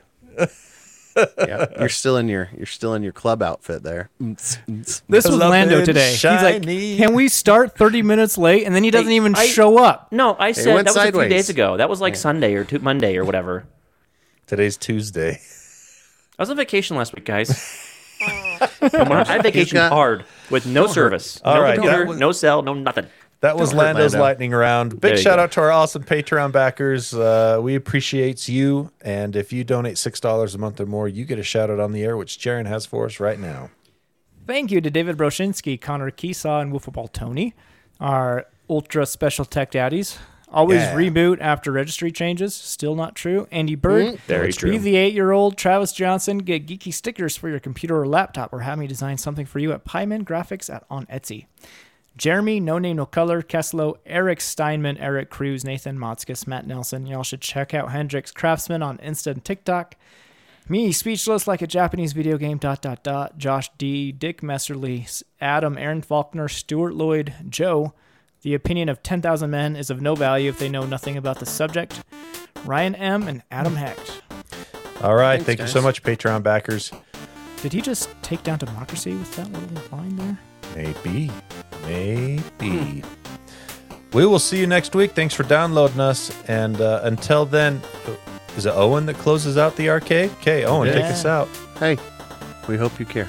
Speaker 2: Yeah, you're still in your you're still in your club outfit there.
Speaker 3: This was Lando today. He's like, "Can we start 30 minutes late?" And then he doesn't
Speaker 4: Hey,
Speaker 3: even
Speaker 4: I-
Speaker 3: show up.
Speaker 4: No, I said that
Speaker 2: went
Speaker 4: was a few days ago. That was like Sunday or tu- Monday or whatever.
Speaker 1: Today's Tuesday.
Speaker 4: I was on vacation last week, guys. Come on, I vacationed
Speaker 2: got-
Speaker 4: hard with no service,
Speaker 1: All
Speaker 4: no
Speaker 1: right,
Speaker 4: computer,
Speaker 1: was-
Speaker 4: no cell, no nothing.
Speaker 1: That was
Speaker 2: Don't
Speaker 1: Lando's
Speaker 2: Lando.
Speaker 1: lightning round. Big shout
Speaker 4: go.
Speaker 1: out to our awesome Patreon backers. Uh, we appreciate you, and if you donate six dollars a month or more, you get a shout out on the air, which Jaron has for us right now.
Speaker 3: Thank you to David Broshinsky, Connor Keesaw, and Wolfball Tony, our ultra special tech daddies. Always
Speaker 1: Yeah.
Speaker 3: reboot after registry changes. Still not true. Andy Bird.
Speaker 4: Very
Speaker 3: Be
Speaker 4: true.
Speaker 3: the eight-year-old Travis Johnson. Get geeky stickers for your computer or laptop, or have me design something for you at Pyman Graphics at on Etsy. Jeremy, No Name No Color, Keslow, Eric Steinman, Eric Cruz, Nathan Motzkus, Matt Nelson. Y'all should check out Hendrix Craftsman on Insta and TikTok. Me, speechless like a Japanese video game. Dot dot dot. Josh D, Dick Messerly, Adam, Aaron Faulkner, Stuart Lloyd, Joe. The opinion of 10,000 men is of no value if they know nothing about the subject. Ryan M and Adam Hecht.
Speaker 1: All right.
Speaker 2: Thanks,
Speaker 1: Thank you so much, Patreon backers.
Speaker 3: Did he just take down democracy with that little line there?
Speaker 1: Maybe. Maybe. We will see you next week. Thanks for downloading us. And uh, until then, is it Owen that closes out the arcade? Okay, Owen, take us out.
Speaker 2: Hey, we hope you care.